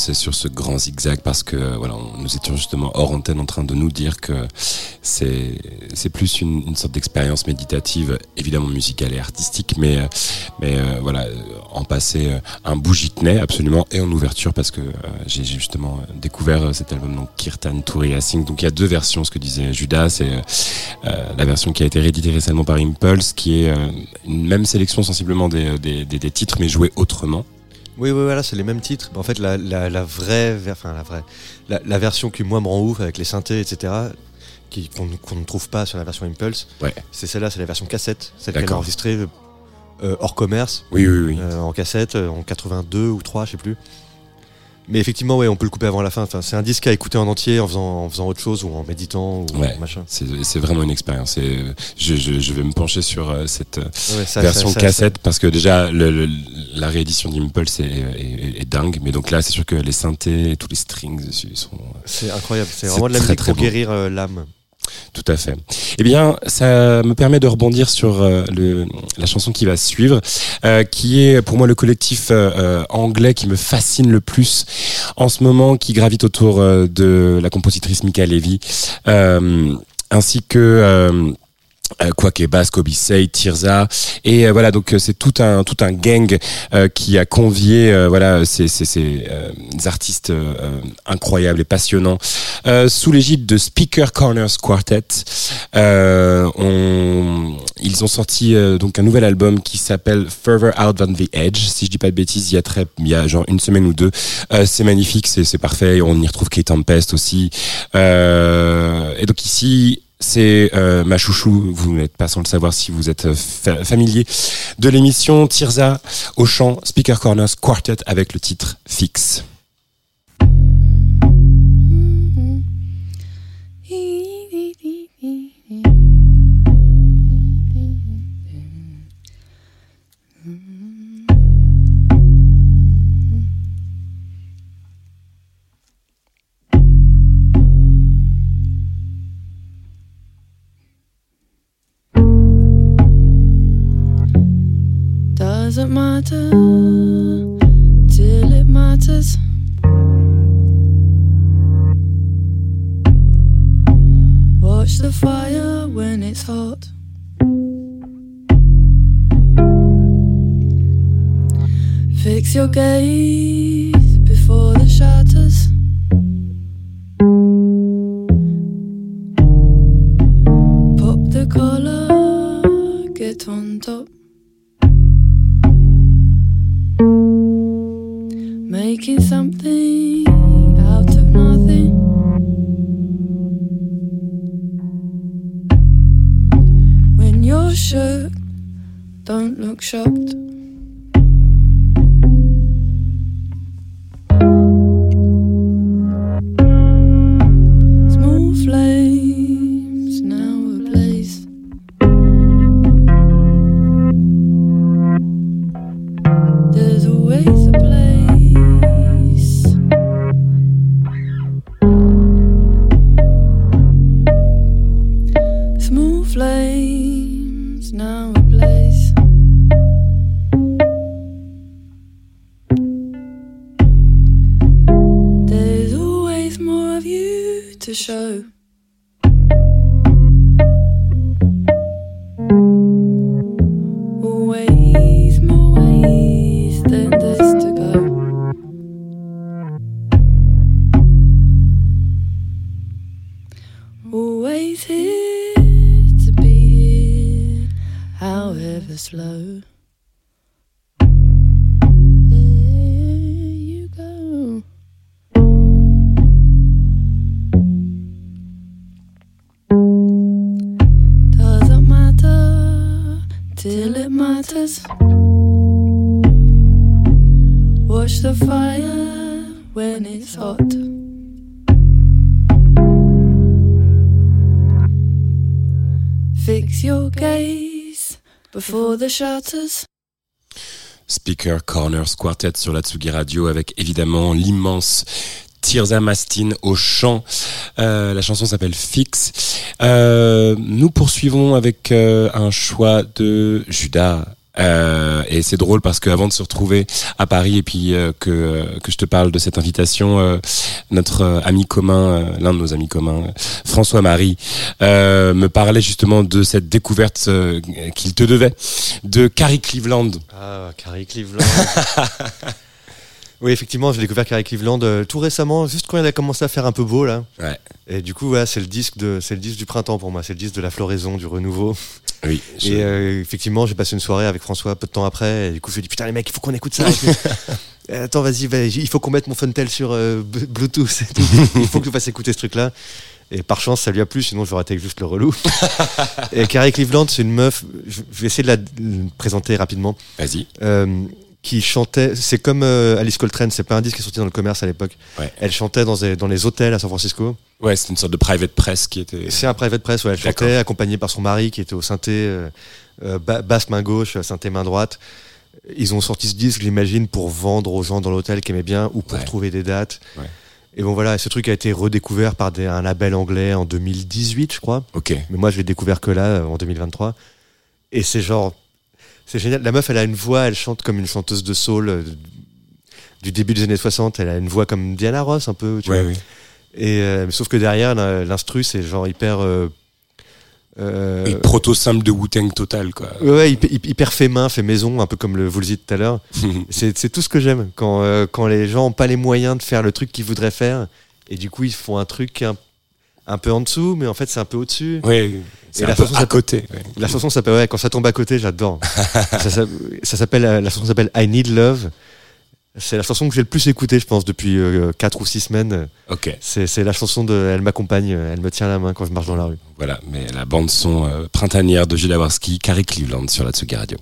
Avancer sur ce grand zigzag parce que voilà, on- nous étions justement hors antenne en train de nous dire que c'est c'est plus une, sorte d'expérience méditative, évidemment musicale et artistique, mais euh, mais euh, voilà, euh, en passer euh, un tenais absolument et en ouverture parce que euh, j'ai justement euh, découvert euh, cet album donc Kirtan Singh. Donc il y a deux versions, ce que disait Judas, c'est euh, euh, la version qui a été rééditée récemment par Impulse, qui est euh, une même sélection sensiblement des, des, des, des titres mais joués autrement. Oui, oui, voilà, c'est les mêmes titres. En fait, la, la, la vraie, enfin la vraie, la, la version qui moi me rend ouf avec les synthés, etc. qui- qu'on ne trouve pas sur la version Impulse. Ouais. C'est celle-là, c'est la version cassette, celle qu'elle a enregistrée euh, hors commerce, Oui, oui, oui. euh, en cassette, euh, en 82 ou 3, je sais plus. Mais effectivement, ouais, on peut le couper avant la fin. Enfin, c'est un disque à écouter en entier en faisant, en faisant autre chose ou en méditant ou Ouais. machin. C'est vraiment une expérience. Et euh, je, je, je vais me pencher sur euh, cette euh, Ouais, ça- version ça- ça- cassette parce que déjà le, le- la réédition d'Impulse est, est, est dingue. Mais donc là, c'est sûr que les synthés, tous les strings dessus sont C'est incroyable. C'est vraiment de la musique pour guérir euh, l'âme. Tout à fait. Eh bien, ça me permet de rebondir sur euh, la chanson qui va suivre, euh, qui est pour moi le collectif euh, anglais qui me fascine le plus en ce moment, qui gravite autour de la compositrice Mika Levy, ainsi que euh, Kwake Bass, Kobe Say, Tirza et euh, voilà donc euh, c'est tout un tout un gang euh, qui a convié euh, voilà ces ces, ces euh, artistes incroyables et passionnants sous l'égide de Speaker Corners Quartet. On, ils ont sorti donc un nouvel album qui s'appelle Further Out Than the Edge. Si je dis pas de bêtises, il y a très il y a genre une semaine ou deux. C'est magnifique, c'est c'est parfait. On y retrouve Kate Tempest aussi. Et donc ici c'est euh, ma chouchou, vous n'êtes pas sans le savoir si vous êtes euh, fa- familier de l'émission Tirza au chant Speaker Corners Quartet avec le titre Fix. Doesn't matter till it matters. Watch the fire when it's hot. Fix your gaze before the shatters. Pop the collar, get on top. Something out of nothing. When you're shook, don't look shocked. Watch the fire when it's hot. Fix your gaze before the shutters. Speaker Corners Quartet sur la Tsugi Radio avec évidemment l'immense Tirza Mastin au chant. Euh, la chanson s'appelle Fix. Euh, nous poursuivons avec euh, un choix de Judas. Euh, et c'est drôle parce qu'avant de se retrouver à Paris et puis euh, que euh, que je te parle de cette invitation, euh, notre euh, ami commun, euh, l'un de nos amis communs, François Marie, euh, me parlait justement de cette découverte euh, qu'il te devait de Carrie Cleveland. Ah, Carrie Cleveland. oui, effectivement, j'ai découvert Carrie Cleveland euh, tout récemment, juste quand il a commencé à faire un peu beau là. Ouais. Et du coup, ouais, c'est le disque de, c'est le disque du printemps pour moi. C'est le disque de la floraison, du renouveau. Oui. je- Et euh, effectivement, j'ai passé une soirée avec François peu de temps après. Et du coup, je lui ai dit putain les mecs, il faut qu'on écoute ça. Attends, vas-y, il faut qu'on mette mon Funtel sur euh, Bluetooth. et tout. il faut que je fasse écouter ce truc-là. Et par chance, ça lui a plu, sinon j'aurais été juste le relou. et Carrie Cleveland, c'est une meuf. Je vais essayer de la de la présenter rapidement. Vas-y. Euh, qui chantait. C'est comme euh, Alice Coltrane, c'est pas un disque qui est sorti dans le commerce à l'époque. Ouais. Elle chantait dans, les hôtels à San Francisco. Ouais, c'est une sorte de private press qui était. C'est un private press, ouais. Elle chantait, accompagnée par son mari qui était au synthé, euh, euh, ba- basse main gauche, synthé main droite. Ils ont sorti ce disque, j'imagine, pour vendre aux gens dans l'hôtel qui aimaient bien ou pour Ouais. trouver des dates. Ouais. Et bon voilà, ce truc a été redécouvert par des- un label anglais en 2018, je crois. Ok. Mais moi, je l'ai découvert que là, en 2023. Et c'est genre. C'est génial. La meuf, elle a une voix, elle chante comme une chanteuse de soul euh, du début des années 60. Elle a une voix comme Diana Ross, un peu. Tu Ouais, vois. oui. Et, euh, sauf que derrière, l'in- l'instru, c'est genre hyper. Euh, euh, proto simple de Wu-Tang total, quoi. ouais, hyper, hyper fait main, fait maison, un peu comme le, vous le dites tout à l'heure. C'est tout ce que j'aime. Quand, quand les gens n'ont pas les moyens de faire le truc qu'ils voudraient faire, et du coup, ils font un truc un, un peu en dessous, mais en fait, c'est un peu au-dessus. Oui, c'est la peu chanson à côté. La chanson s'appelle, ouais, quand ça tombe à côté, j'adore. ça s'a- ça s'appelle, euh, la chanson s'appelle I Need Love. C'est la chanson que j'ai le plus écoutée, je pense, depuis 4 ou 6 semaines. Ok, C'est la chanson de Elle m'accompagne, euh, elle me tient la main quand je marche dans la rue. voilà. Mais la bande son euh, printanière de Gilles Awarski, Carrie Cleveland sur la Tsugi Radio.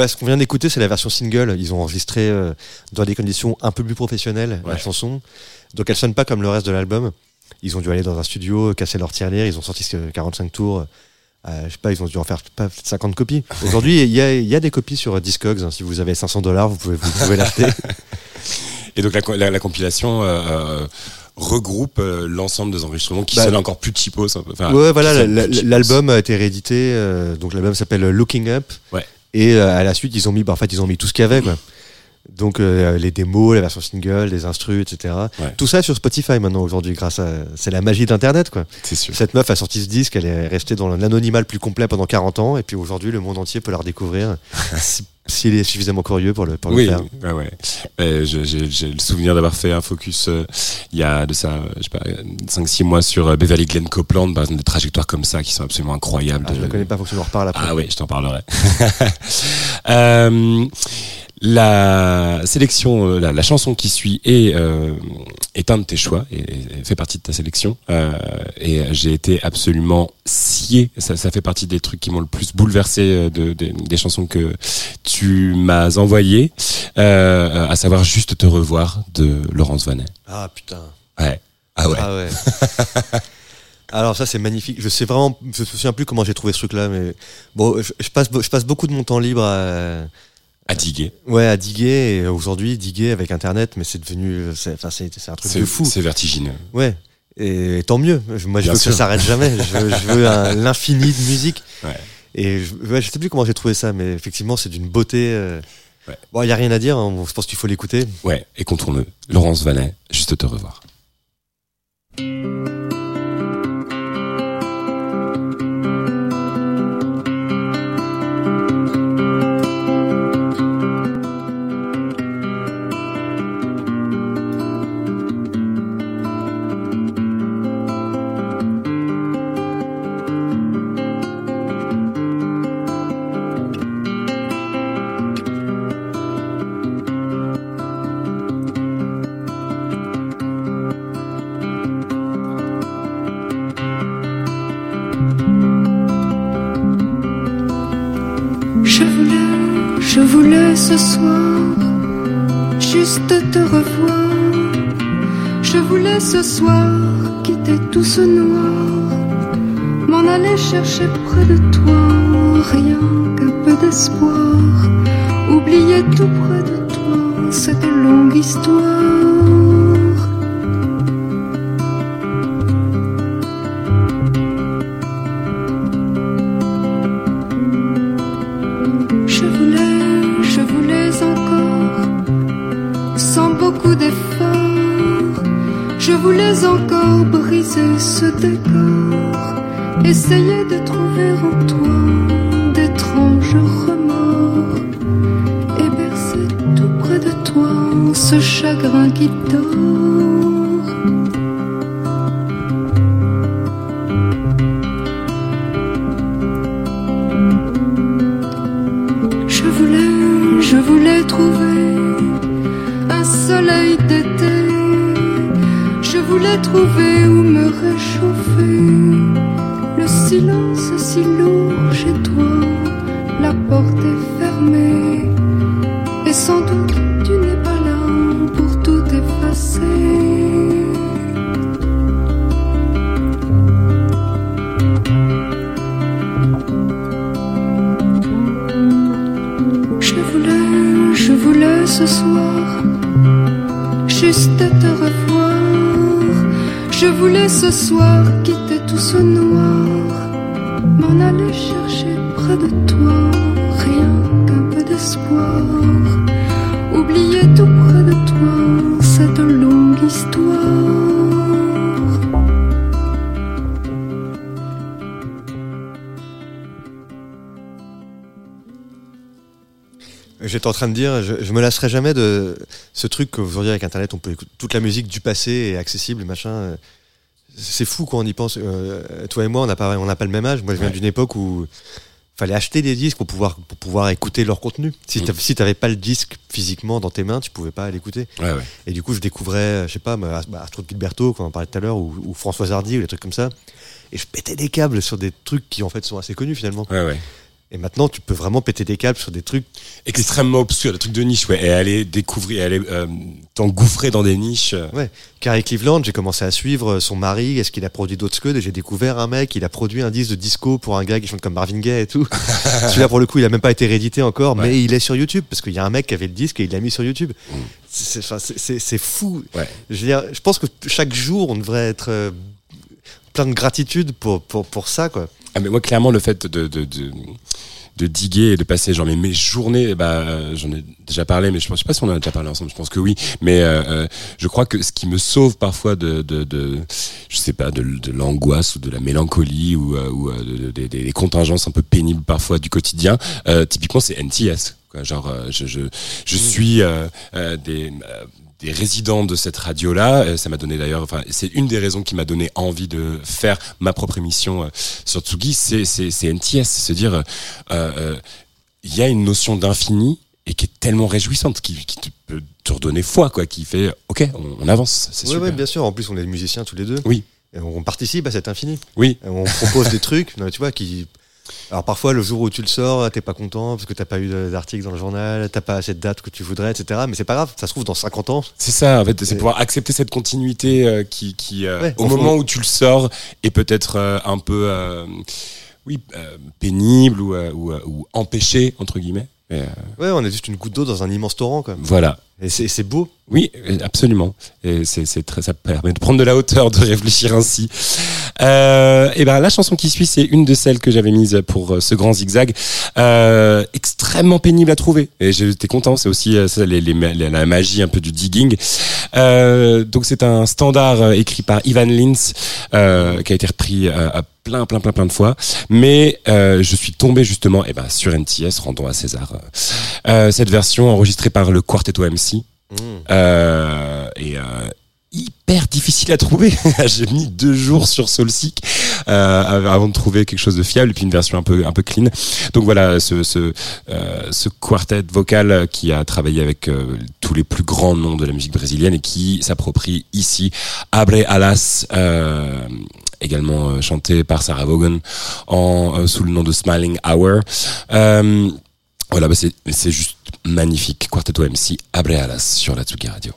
Ouais, ce qu'on vient d'écouter, c'est la version single. Ils ont enregistré euh, dans des conditions un peu plus professionnelles la chanson. Donc elle sonne pas comme le reste de l'album. Ils ont dû aller dans un studio, casser leur tirelire. Ils ont sorti ce 45 tours. Euh, je sais pas, ils ont dû en faire pas, peut-être 50 copies. Aujourd'hui, il y a, il y a des copies sur Discogs. hein. Si vous avez 500 dollars, vous pouvez, vous pouvez l'acheter. Et donc la, co- la, la compilation euh, euh, regroupe euh, l'ensemble des enregistrements qui Bah, sonnent encore plus cheapos. peu. Enfin, ouais, voilà, l'album a été réédité. donc l'album s'appelle Looking Up. Ouais. Et euh, à la suite, ils ont mis, bah, en fait, ils ont mis tout ce qu'il y avait, quoi. Donc euh, les démos, la version single, les instrus, etc. Ouais. Tout ça sur Spotify maintenant aujourd'hui, grâce à c'est la magie d'Internet quoi. C'est sûr. Cette meuf a sorti ce disque, elle est restée dans l'anonymat le plus complet pendant 40 ans, et puis aujourd'hui le monde entier peut la redécouvrir si- s'il est suffisamment curieux pour le, pour Oui, le faire. ouais, ouais. Euh, je- J'ai le souvenir d'avoir fait un focus euh, il y a de ça, euh, je sais pas, 5-6 mois sur Beverly Glen Copeland, par exemple, des trajectoires comme ça qui sont absolument incroyables. Ah, je la connais pas, faut que tu m'en reparles après. Ah oui, je t'en parlerai. La sélection, euh, la, la chanson qui suit est, euh, est un de tes choix et, et fait partie de ta sélection. Euh, et j'ai été absolument scié. Ça, ça fait partie des trucs qui m'ont le plus bouleversé euh, de, des- des chansons que tu m'as envoyées, euh, à savoir juste te revoir de Laurence Vanet. Ah putain. Ouais. Ah ouais. Ah ouais. Alors ça c'est magnifique. Je sais vraiment, je me souviens plus comment j'ai trouvé ce truc-là, mais bon, je, je passe, je passe beaucoup de mon temps libre à, À diguer. ouais, à diguer. Et aujourd'hui, diguer avec Internet, mais c'est devenu, c'est, enfin c'est, c'est un truc C'est de fou. c'est vertigineux. Ouais. Et tant mieux. Moi, je Bien veux que ça s'arrête jamais. Je veux, je veux un- l'infini de musique. Ouais. Et je, ouais, je sais plus comment j'ai trouvé ça, mais effectivement, c'est d'une beauté. euh, Ouais. Bon, il y a rien à dire. hein, Je pense qu'il faut l'écouter. Ouais. Et contourne Laurence Vanet, juste te revoir. Juste te revoir. Je voulais ce soir quitter tout ce noir, m'en aller chercher près de toi, rien qu'un peu d'espoir. Oublier tout près de toi cette longue histoire. Briser ce décor, essayer de trouver en toi d'étranges remords, et bercer tout près de toi ce chagrin qui dort. Chez toi. La porte est fermée. Et sans doute tu n'es pas là pour tout effacer. Je voulais, je voulais ce soir juste te revoir. Je voulais ce soir quitter tout ce noir, J'étais en train de dire, je, je me lasserai jamais de ce truc qu'aujourd'hui avec Internet, on peut écouter toute la musique du passé est accessible, machin. C'est fou quand on y pense. Euh, toi et moi, on n'a pas, on n'a pas le même âge. Moi, je viens Ouais. d'une époque où fallait acheter des disques pour pouvoir, pour pouvoir écouter leur contenu. Si Mm. t'avais si t'avais pas le disque physiquement dans tes mains, tu pouvais pas l'écouter. Ouais, ouais. Et du coup, je découvrais, je sais pas, bah, bah, Astrid Gilberto, qu'on en parlait tout à l'heure, ou, ou Françoise Hardy, ou des trucs comme ça. Et je pétais des câbles sur des trucs qui en fait sont assez connus finalement. Ouais. Et maintenant, tu peux vraiment péter des câbles sur des trucs. Extrêmement obscur, des trucs de niche, ouais. Et aller découvrir, aller euh, t'engouffrer dans des niches. euh, Ouais. Carrie Cleveland, j'ai commencé à suivre son mari, est-ce qu'il a produit d'autres scuds? Et j'ai découvert un mec, il a produit un disque de disco pour un gars qui chante comme Marvin Gaye et tout. Celui-là pour le coup, il a même pas été réédité encore, Ouais. mais il est sur YouTube parce qu'il y a un mec qui avait le disque et il l'a mis sur YouTube. Mm. C'est- c'est fou. Ouais. Je, veux dire, je pense que chaque jour, on devrait être euh, plein de gratitude pour, pour, pour ça, quoi. Ah, mais moi, clairement, le fait de, de, de- de diguer et de passer genre mes, mes journées. Bah, j'en ai déjà parlé, mais je, pense, je sais pas si on en a déjà parlé ensemble. Je pense que oui. Mais euh, euh, je crois que ce qui me sauve parfois de, de, de je sais pas, de, de l'angoisse ou de la mélancolie ou, euh, ou euh, de- de- des- des, des contingences un peu pénibles parfois du quotidien, euh, typiquement c'est NTS. Quoi. Genre, euh, je, je, je suis euh, euh, des euh, des résidents de cette radio-là. Euh, Ça m'a donné d'ailleurs, enfin, c'est une des raisons qui m'a donné envie de faire ma propre émission euh, sur Tsugi, c'est c'est c'est NTS, c'est se dire, euh, euh, il y a une notion d'infini et qui est tellement réjouissante, qui, qui te peut te redonner foi, quoi, qui fait, ok, on, on avance, c'est super. ouais, bien sûr. En plus, on est musiciens tous les deux. Oui. Et on participe à cet infini. Oui. Et on propose des trucs, tu vois, qui. Alors parfois, le jour où tu le sors, t'es pas content parce que t'as pas eu d'article dans le journal, t'as pas cette date que tu voudrais, etc. Mais c'est pas grave, ça se trouve dans 50 ans. C'est ça, en fait, c'est pouvoir accepter cette continuité euh, qui, qui euh, Ouais, au en moment fond. où tu le sors, est peut-être euh, un peu, oui, pénible ou, ou, ou empêché entre guillemets. Mais, euh, Ouais, on est juste une goutte d'eau dans un immense torrent, quoi. voilà. Et c'est beau. Oui, euh, absolument. Et c'est, très, ça permet de prendre de la hauteur, de réfléchir ainsi. Euh, et ben la chanson qui suit, c'est une de celles que j'avais mise pour euh, ce grand zigzag, euh, extrêmement pénible à trouver. Et j'étais content. C'est aussi ça, les, les, ma- la magie un peu du digging. Euh, donc c'est un standard écrit par Ivan Lins, euh, qui a été repris à plein, plein, plein, plein de fois. Mais euh, je suis tombé justement, et ben sur NTS, rendons à César, euh, euh, cette version enregistrée par le Quartetto MC. Euh, et euh, hyper difficile à trouver. J'ai mis deux jours sur Soulseek euh, avant de trouver quelque chose de fiable et puis une version un peu un peu clean. Donc voilà, ce ce, euh, ce quartet vocal qui a travaillé avec euh, tous les plus grands noms de la musique brésilienne et qui s'approprie ici Abre Alas. Également euh, chanté par Sarah Vaughan en euh, sous le nom de Smiling Hour. Euh, voilà, bah c'est juste magnifique. Quartetto MC Abre Alas sur la Tsugi Radio.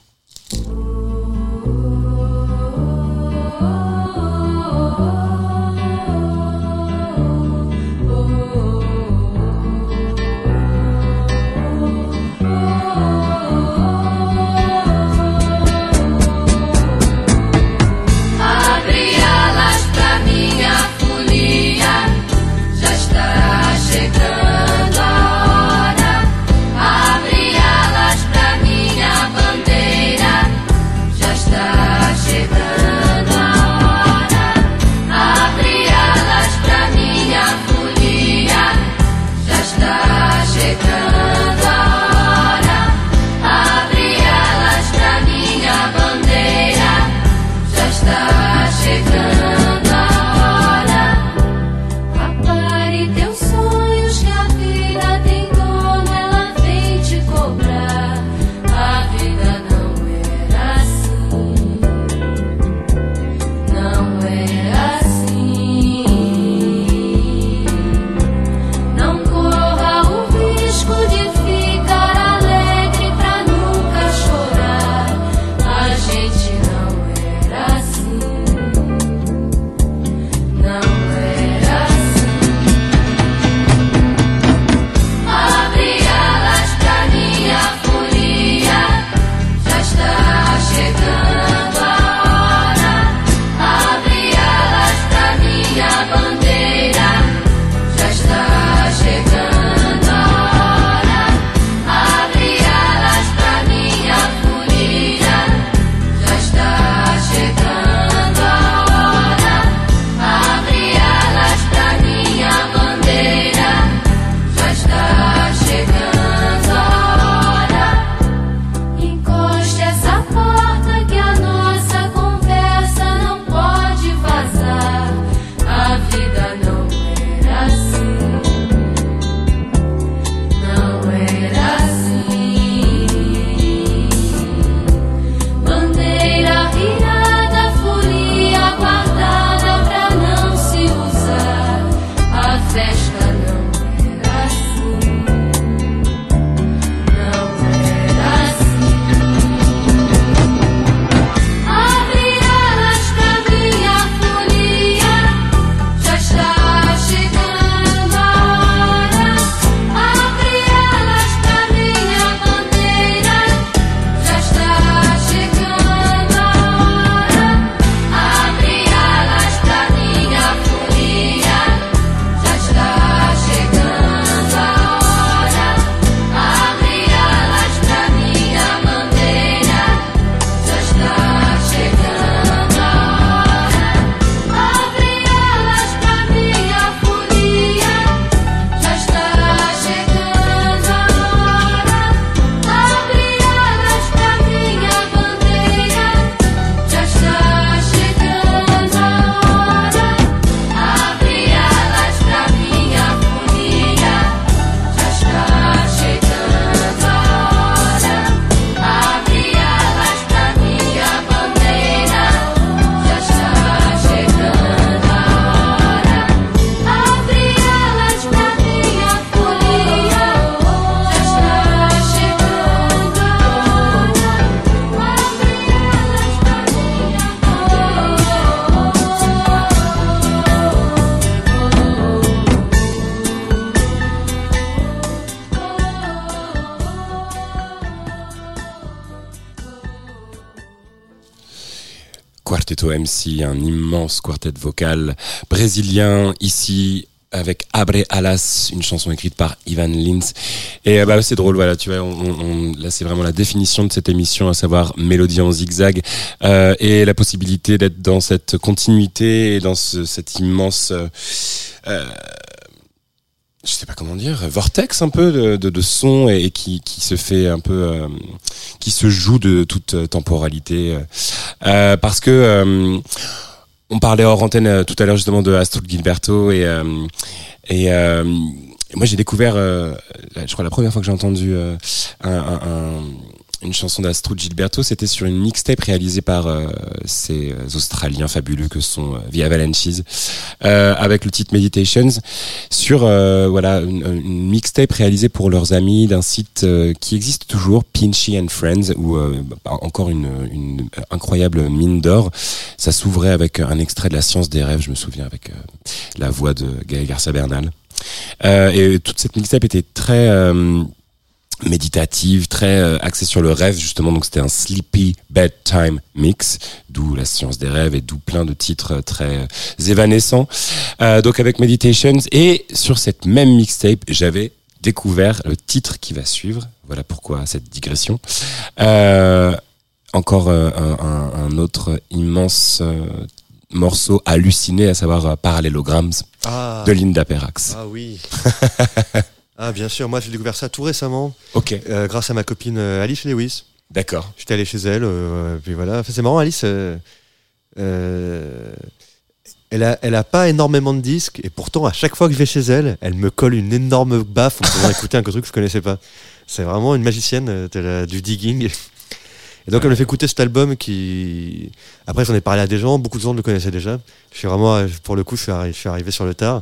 Quarteto MC, un immense quartet vocal brésilien ici avec Abre Alas, une chanson écrite par Ivan Lins. Et euh, bah c'est drôle, voilà, tu vois, là c'est vraiment la définition de cette émission, à savoir mélodie en zigzag euh, et la possibilité d'être dans cette continuité et dans ce, cette immense euh, euh, je sais pas comment dire, vortex un peu de, son et, qui, se fait un peu, qui se joue de toute temporalité, euh, parce que euh, on parlait hors antenne euh, tout à l'heure justement de Astrid Gilberto et euh, et moi j'ai découvert, je crois la première fois que j'ai entendu un, un- un- une chanson d'Astrud Gilberto, c'était sur une mixtape réalisée par euh, ces Australiens fabuleux que sont euh, Via Valanches, euh, avec le titre Meditations, sur euh, voilà une, mixtape réalisée pour leurs amis d'un site euh, qui existe toujours, Pinchy and Friends, où euh, bah, encore une, une incroyable mine d'or. Ça s'ouvrait avec un extrait de La Science des rêves, je me souviens, avec euh, la voix de Gaël Garcia Bernal. Euh, et toute cette mixtape était très euh, méditative, très euh, axée sur le rêve justement. Donc c'était un sleepy bedtime mix, d'où la science des rêves et d'où plein de titres euh, très euh, évanescents. Euh, donc avec Meditations et sur cette même mixtape, j'avais découvert le titre qui va suivre. Voilà pourquoi cette digression. Euh, encore euh, un, un- autre immense euh, morceau halluciné, à savoir euh, Parallelograms Ah. de Linda Perrax. Ah oui. ah bien sûr, moi j'ai découvert ça tout récemment. Ok. Euh, grâce à ma copine euh, Alice Lewis. D'accord. J'étais allé chez elle, euh, puis voilà. Enfin, c'est marrant, Alice. euh, elle a, elle a pas énormément de disques, et pourtant à chaque fois que je vais chez elle, elle me colle une énorme baffe en faisant écouter un truc que je connaissais pas. C'est vraiment une magicienne la- du digging. Et donc elle me fait écouter cet album qui. Après j'en ai parlé à des gens, beaucoup de gens le connaissaient déjà. Je suis vraiment, pour le coup, je suis, arri- je suis arrivé sur le tard.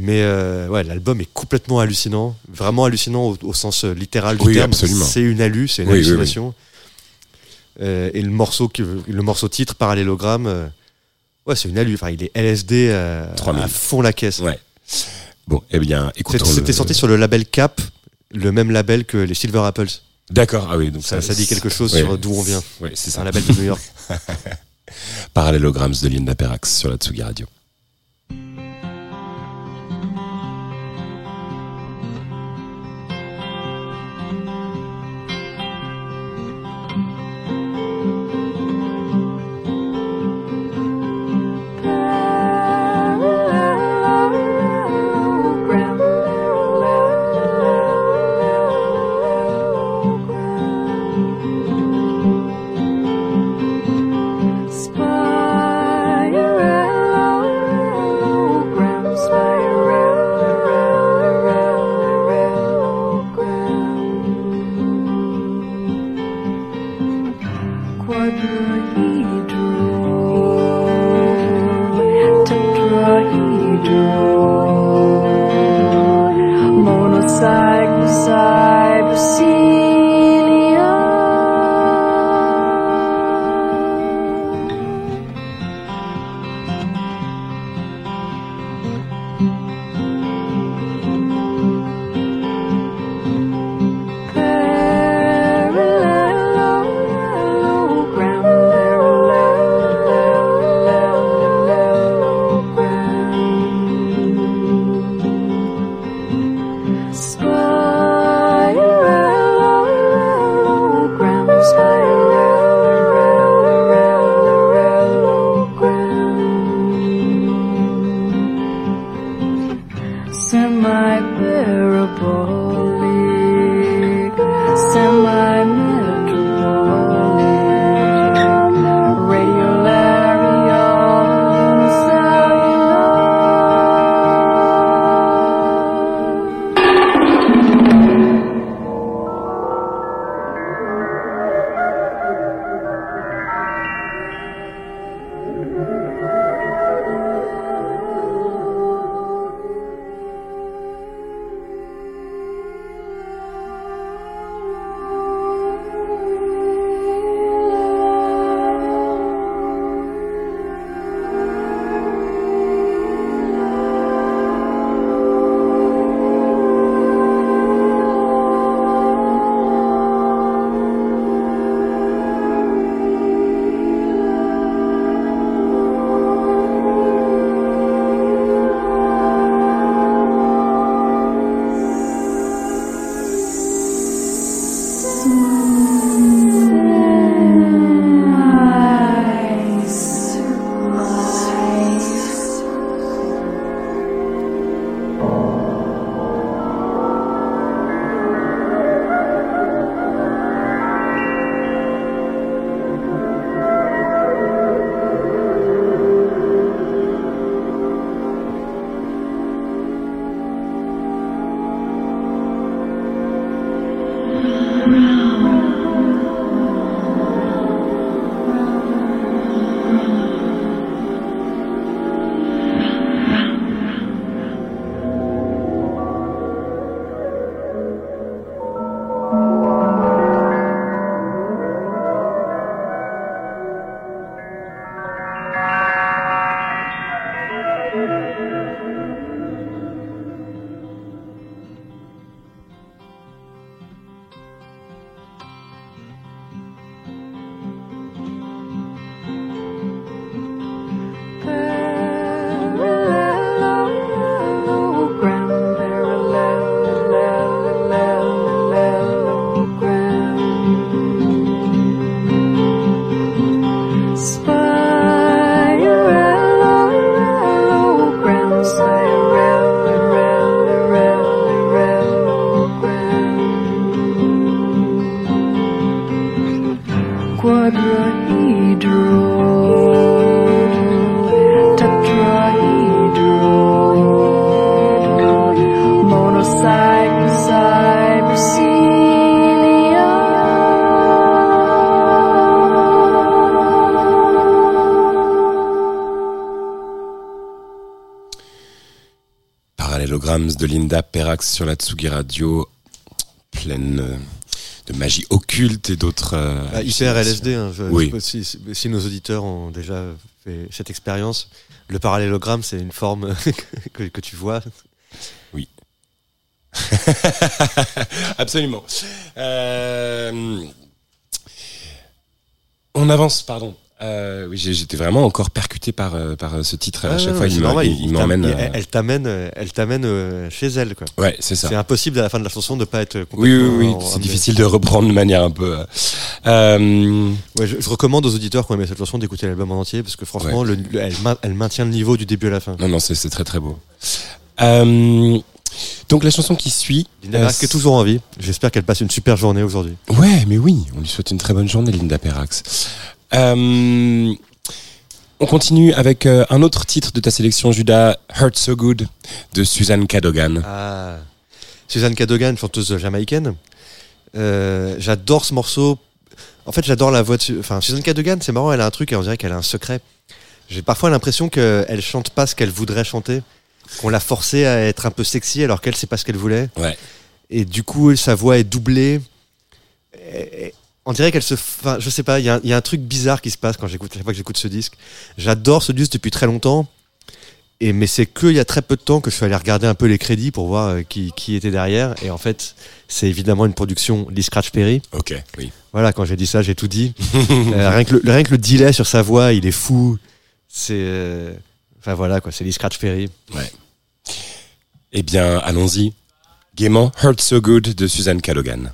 Mais euh, ouais, l'album est complètement hallucinant, vraiment hallucinant au, au sens euh, littéral du Oui, terme. absolument. C'est une hallu, c'est une Oui, oui, oui. hallucination. Euh, et le morceau, le morceau titre, Parallélogramme, euh, ouais, c'est une hallu. Enfin, il est LSD 3000. à fond la caisse. Ouais. Bon, eh bien, écoutons. C'était le- sorti sur le label Cap, le même label que les Silver Apples. D'accord, ah oui, donc Ça, ça dit quelque chose sur d'où on vient. C'est un label de New York. Parallélograms de Linda Perrax sur la Tsugi Radio. De Linda Perrax sur la Tsugi Radio, pleine euh, de magie occulte et d'autres. euh, Ah, hyper. LSD. Hein, je, Oui. je si, nos auditeurs ont déjà fait cette expérience, le parallélogramme, c'est une forme que, que tu vois. Absolument. Euh, on avance, pardon. Euh, oui, j'étais vraiment encore par, euh, par euh, ce titre. à chaque fois, il m'emmène. euh, Elle, t'amène, euh, elle t'amène euh, chez elle, quoi. Ouais, c'est ça. C'est impossible à la fin de la chanson de pas être. Oui, oui, oui. C'est difficile de reprendre de manière un peu. euh, euh, Ouais, je, je recommande aux auditeurs qui ont aimé cette chanson d'écouter l'album en entier parce que franchement, le- le- elle, elle maintient le niveau du début à la fin. non, non, c'est très très beau. Euh, donc la chanson qui suit. Linda euh, Perrax qui est toujours en vie. J'espère qu'elle passe une super journée aujourd'hui. Ouais, mais oui, on lui souhaite une très bonne journée, Linda Perrax. Euh, on continue avec euh, un autre titre de ta sélection, Judas, Hurt So Good, de Suzanne Cadogan. Ah. Suzanne Cadogan, chanteuse jamaïcaine. Euh, j'adore ce morceau. En fait, j'adore la voix de. Enfin, Suzanne Cadogan, c'est marrant, elle a un truc et on dirait qu'elle a un secret. J'ai parfois l'impression qu'elle chante pas ce qu'elle voudrait chanter, qu'on l'a forcée à être un peu sexy alors qu'elle sait pas ce qu'elle voulait. Ouais. Et du coup, sa voix est doublée. Et on dirait qu'elle se. Enfin, je sais pas, il y, a un- il y a un truc bizarre qui se passe quand j'écoute, chaque fois que j'écoute ce disque. J'adore ce disque depuis très longtemps. Et mais c'est qu'il y a très peu de temps que je suis allé regarder un peu les crédits pour voir euh, qui, qui était derrière. Et en fait, c'est évidemment une production Lee Scratch Perry. Ok, oui. Voilà, quand j'ai dit ça, j'ai tout dit. Euh, rien, que le, rien que le delay sur sa voix, il est fou. C'est. euh, Enfin voilà, quoi, c'est Lee Scratch Perry. Ouais. Eh bien, allons-y. Gaiement, Hurt So Good de Suzanne Cadogan.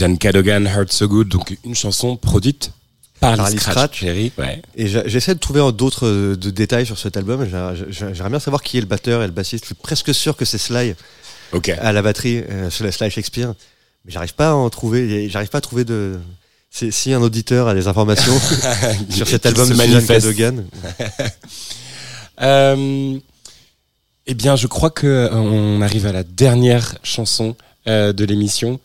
Suzanne Cadogan, Hurt So Good, donc une chanson produite Par, les Scratch, ouais. Et j'essaie de trouver d'autres euh, détails sur cet album. J'a- j'a- J'aimerais bien savoir qui est le batteur et le bassiste. Je suis presque sûr que c'est Sly Ok. à la batterie, euh, Sly Shakespeare. Mais j'arrive pas à en trouver. J'arrive pas à trouver de. Si un auditeur a des informations sur cet album de Suzanne. Cadogan, Euh, eh bien, je crois que euh, on arrive à la dernière chanson euh, de l'émission.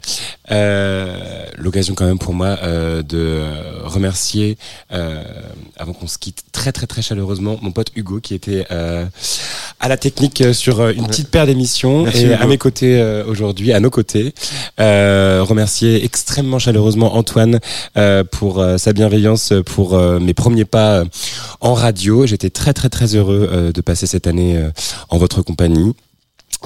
Euh, L'occasion quand même pour moi euh, de remercier, avant qu'on se quitte très très très chaleureusement, mon pote Hugo qui était à la technique sur une petite paire d'émissions et à mes côtés aujourd'hui, à nos côtés. Remercier extrêmement chaleureusement Antoine pour sa bienveillance pour mes premiers pas en radio. J'étais très très très heureux de passer cette année en votre compagnie.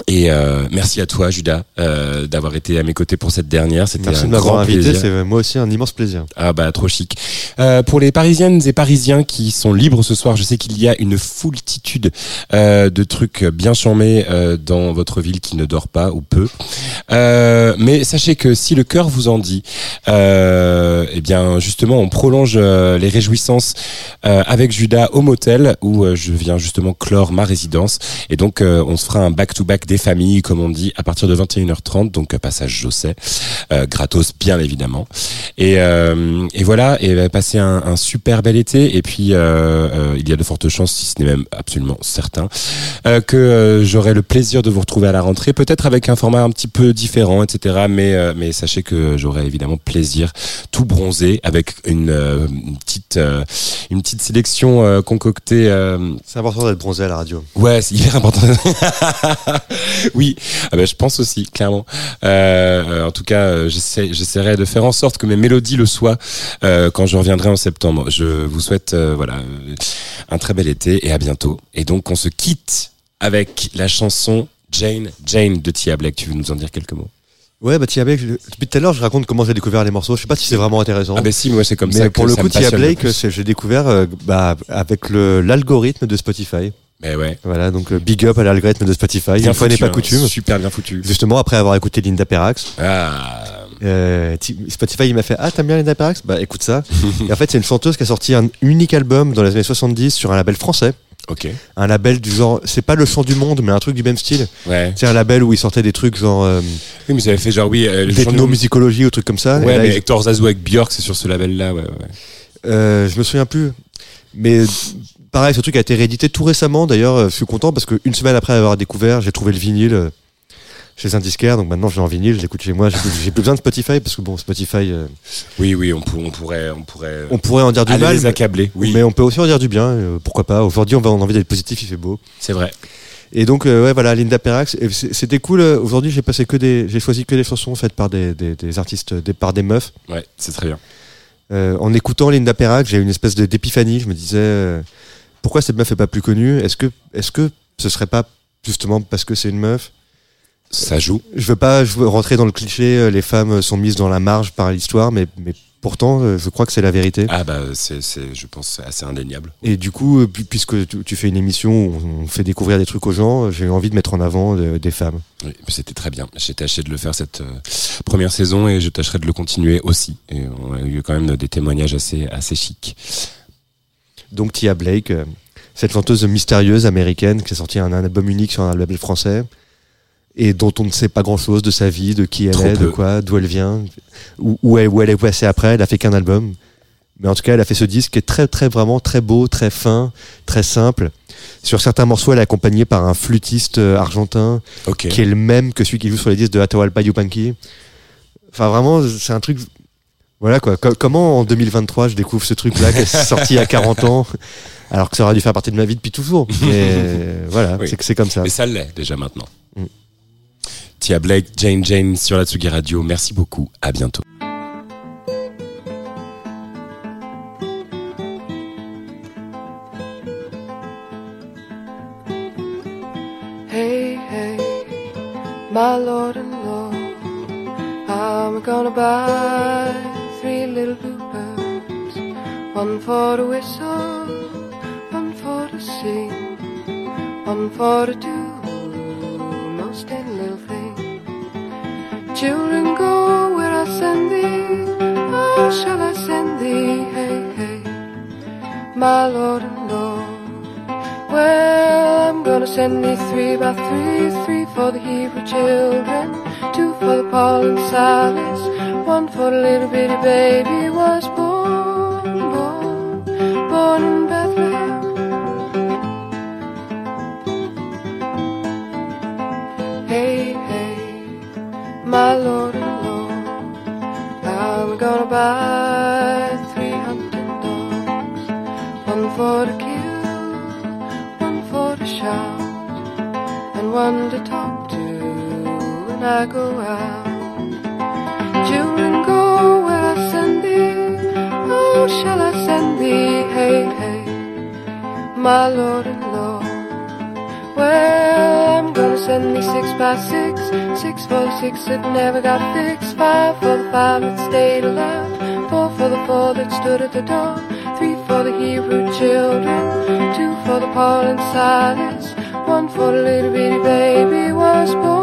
Et euh, merci à toi, Judas, euh, d'avoir été à mes côtés pour cette dernière. C'était merci un de m'avoir invité. plaisir. C'est moi aussi un immense plaisir. Ah bah trop chic. Euh, pour les Parisiennes et Parisiens qui sont libres ce soir, je sais qu'il y a une foultitude euh, de trucs bien charmés euh, dans votre ville qui ne dort pas ou peu. Euh, mais sachez que si le cœur vous en dit, euh, eh bien justement on prolonge les réjouissances euh, avec Judas au motel où je viens justement clore ma résidence et donc euh, on se fera un back to back des familles comme on dit à partir de 21h30 donc euh, passage Josset euh, gratos bien évidemment et, euh, et voilà et euh, passer un, un super bel été et puis euh, euh, il y a de fortes chances si ce n'est même absolument certain euh, que euh, j'aurai le plaisir de vous retrouver à la rentrée peut-être avec un format un petit peu différent etc mais euh, mais sachez que j'aurai évidemment plaisir tout bronzé avec une, euh, une petite euh, une petite sélection euh, concoctée euh, C'est important d'être bronzé à la radio. Ouais, c'est hyper important. oui, ah ben, je pense aussi, clairement. Euh, en tout cas, j'essaie- j'essaierai de faire en sorte que mes mélodies le soient euh, quand je reviendrai en septembre. Je vous souhaite euh, voilà un très bel été et à bientôt. Et donc, on se quitte avec la chanson Jane, Jane de Tia Black. Tu veux nous en dire quelques mots? Ouais, bah Tia Blake, depuis tout à l'heure, je raconte comment j'ai découvert les morceaux. Je sais pas si c'est vraiment intéressant. Ah ben si, moi c'est comme Mais ça. pour que le coup, Tia Blake, j'ai découvert euh, bah, avec le l'algorithme de Spotify. Mais ouais. Voilà, donc euh, big up à l'algorithme de Spotify. Bien Une fois n'est pas hein. coutume. Super bien foutu. Justement, après avoir écouté Linda Perrax, Ah. euh, ti- Spotify il m'a fait Ah, t'aimes bien Linda Perrax Bah écoute ça. Et en fait, c'est une chanteuse qui a sorti un unique album dans les années 70 sur un label français. Ok. Un label du genre, c'est pas le chant du monde, mais un truc du même style. Ouais. C'est un label où il sortait des trucs genre euh, Oui, mais ça avait fait genre oui. Euh, le genre de- d'ethnomusicologie ou trucs comme ça. Ouais, là, mais ils- Hector Zazou avec Björk, c'est sur ce label-là. Ouais, ouais. Euh, je me souviens plus. Mais pareil, ce truc a été réédité tout récemment. D'ailleurs, euh, je suis content parce qu'une semaine après avoir découvert, j'ai trouvé le vinyle euh, chez un disquaire. Donc maintenant, j'ai en vinyle, je l'écoute chez moi. J'ai plus, besoin de Spotify parce que bon, Spotify, euh, Oui, oui, on, pour- on pourrait, on pourrait. on pourrait en dire du mal, les accabler. Oui, mais on peut aussi en dire du bien. euh, pourquoi pas Aujourd'hui, on va on a envie d'être positif, il fait beau. c'est vrai. Et donc, euh, ouais, voilà, Linda Perrax. C'était cool. Aujourd'hui, j'ai passé que des, j'ai choisi que des chansons faites par des, des, des artistes, des, par des meufs. Ouais, c'est très bien. En écoutant Linda Perrax, j'ai eu une espèce d'épiphanie. Je me disais, pourquoi cette meuf est pas plus connue? Est-ce que, est-ce que ce serait pas justement parce que c'est une meuf? Ça joue. Je veux pas je veux rentrer dans le cliché, euh, les femmes sont mises dans la marge par l'histoire, mais, mais pourtant, euh, je crois que c'est la vérité. Ah bah c'est, c'est, je pense, assez indéniable. Et du coup, euh, pu- puisque tu, tu fais une émission où on fait découvrir des trucs aux gens, j'ai envie de mettre en avant des femmes. Oui, c'était très bien. J'ai tâché de le faire cette première saison et je tâcherai de le continuer aussi. Et on a eu quand même des témoignages assez, assez chics. Donc Tia Blake, euh, cette chanteuse mystérieuse américaine qui a sorti un, un album unique sur un label français et dont on ne sait pas grand-chose de sa vie, de qui elle Trop est, de quoi, d'où elle vient, où, où elle, où elle est passée après. Elle a fait qu'un album, mais en tout cas, elle a fait ce disque qui est très, très vraiment très beau, très fin, très simple. Sur certains morceaux, elle est accompagnée par un flûtiste euh, argentin qui est le même que celui qui joue sur les disques de Atahualpa Yupanqui. Enfin, vraiment, c'est un truc. Voilà quoi. Co- comment en 2023 je découvre ce truc-là qui est sorti à 40 ans, alors que ça aurait dû faire partie de ma vie depuis toujours. Mais voilà, Oui. c'est que c'est comme ça. Mais ça l'est déjà maintenant. Mm. Tia Blake, Jane Jane sur la Tsugi Radio. Merci beaucoup. À bientôt. Hey, hey, my lord and lord, I'm gonna buy three little bluebirds, one for to whistle, one for to sing, one for to do most any little thing. Children, go where I send thee, oh, shall I send thee? Hey, hey. my Lord and Lord. Well, I'm gonna send thee three by three, three for the Hebrew children, two for the Paul and Silas, one for the little bitty baby was born, born, born in Bethlehem. Hey, hey, my Lord and Lord, I'm gonna buy three hunting dogs, one for to kill, one for to shout, and one to talk when I go out. Children, go where I send thee. Oh, shall I send thee? Hey, hey, my Lord and Lord. Well, I'm gonna send thee six by six, six for the six that never got fixed, five for the five that stayed alive, four for the four that stood at the door, three for the Hebrew children, two for the Paul and Silas, one for the little bitty baby was born,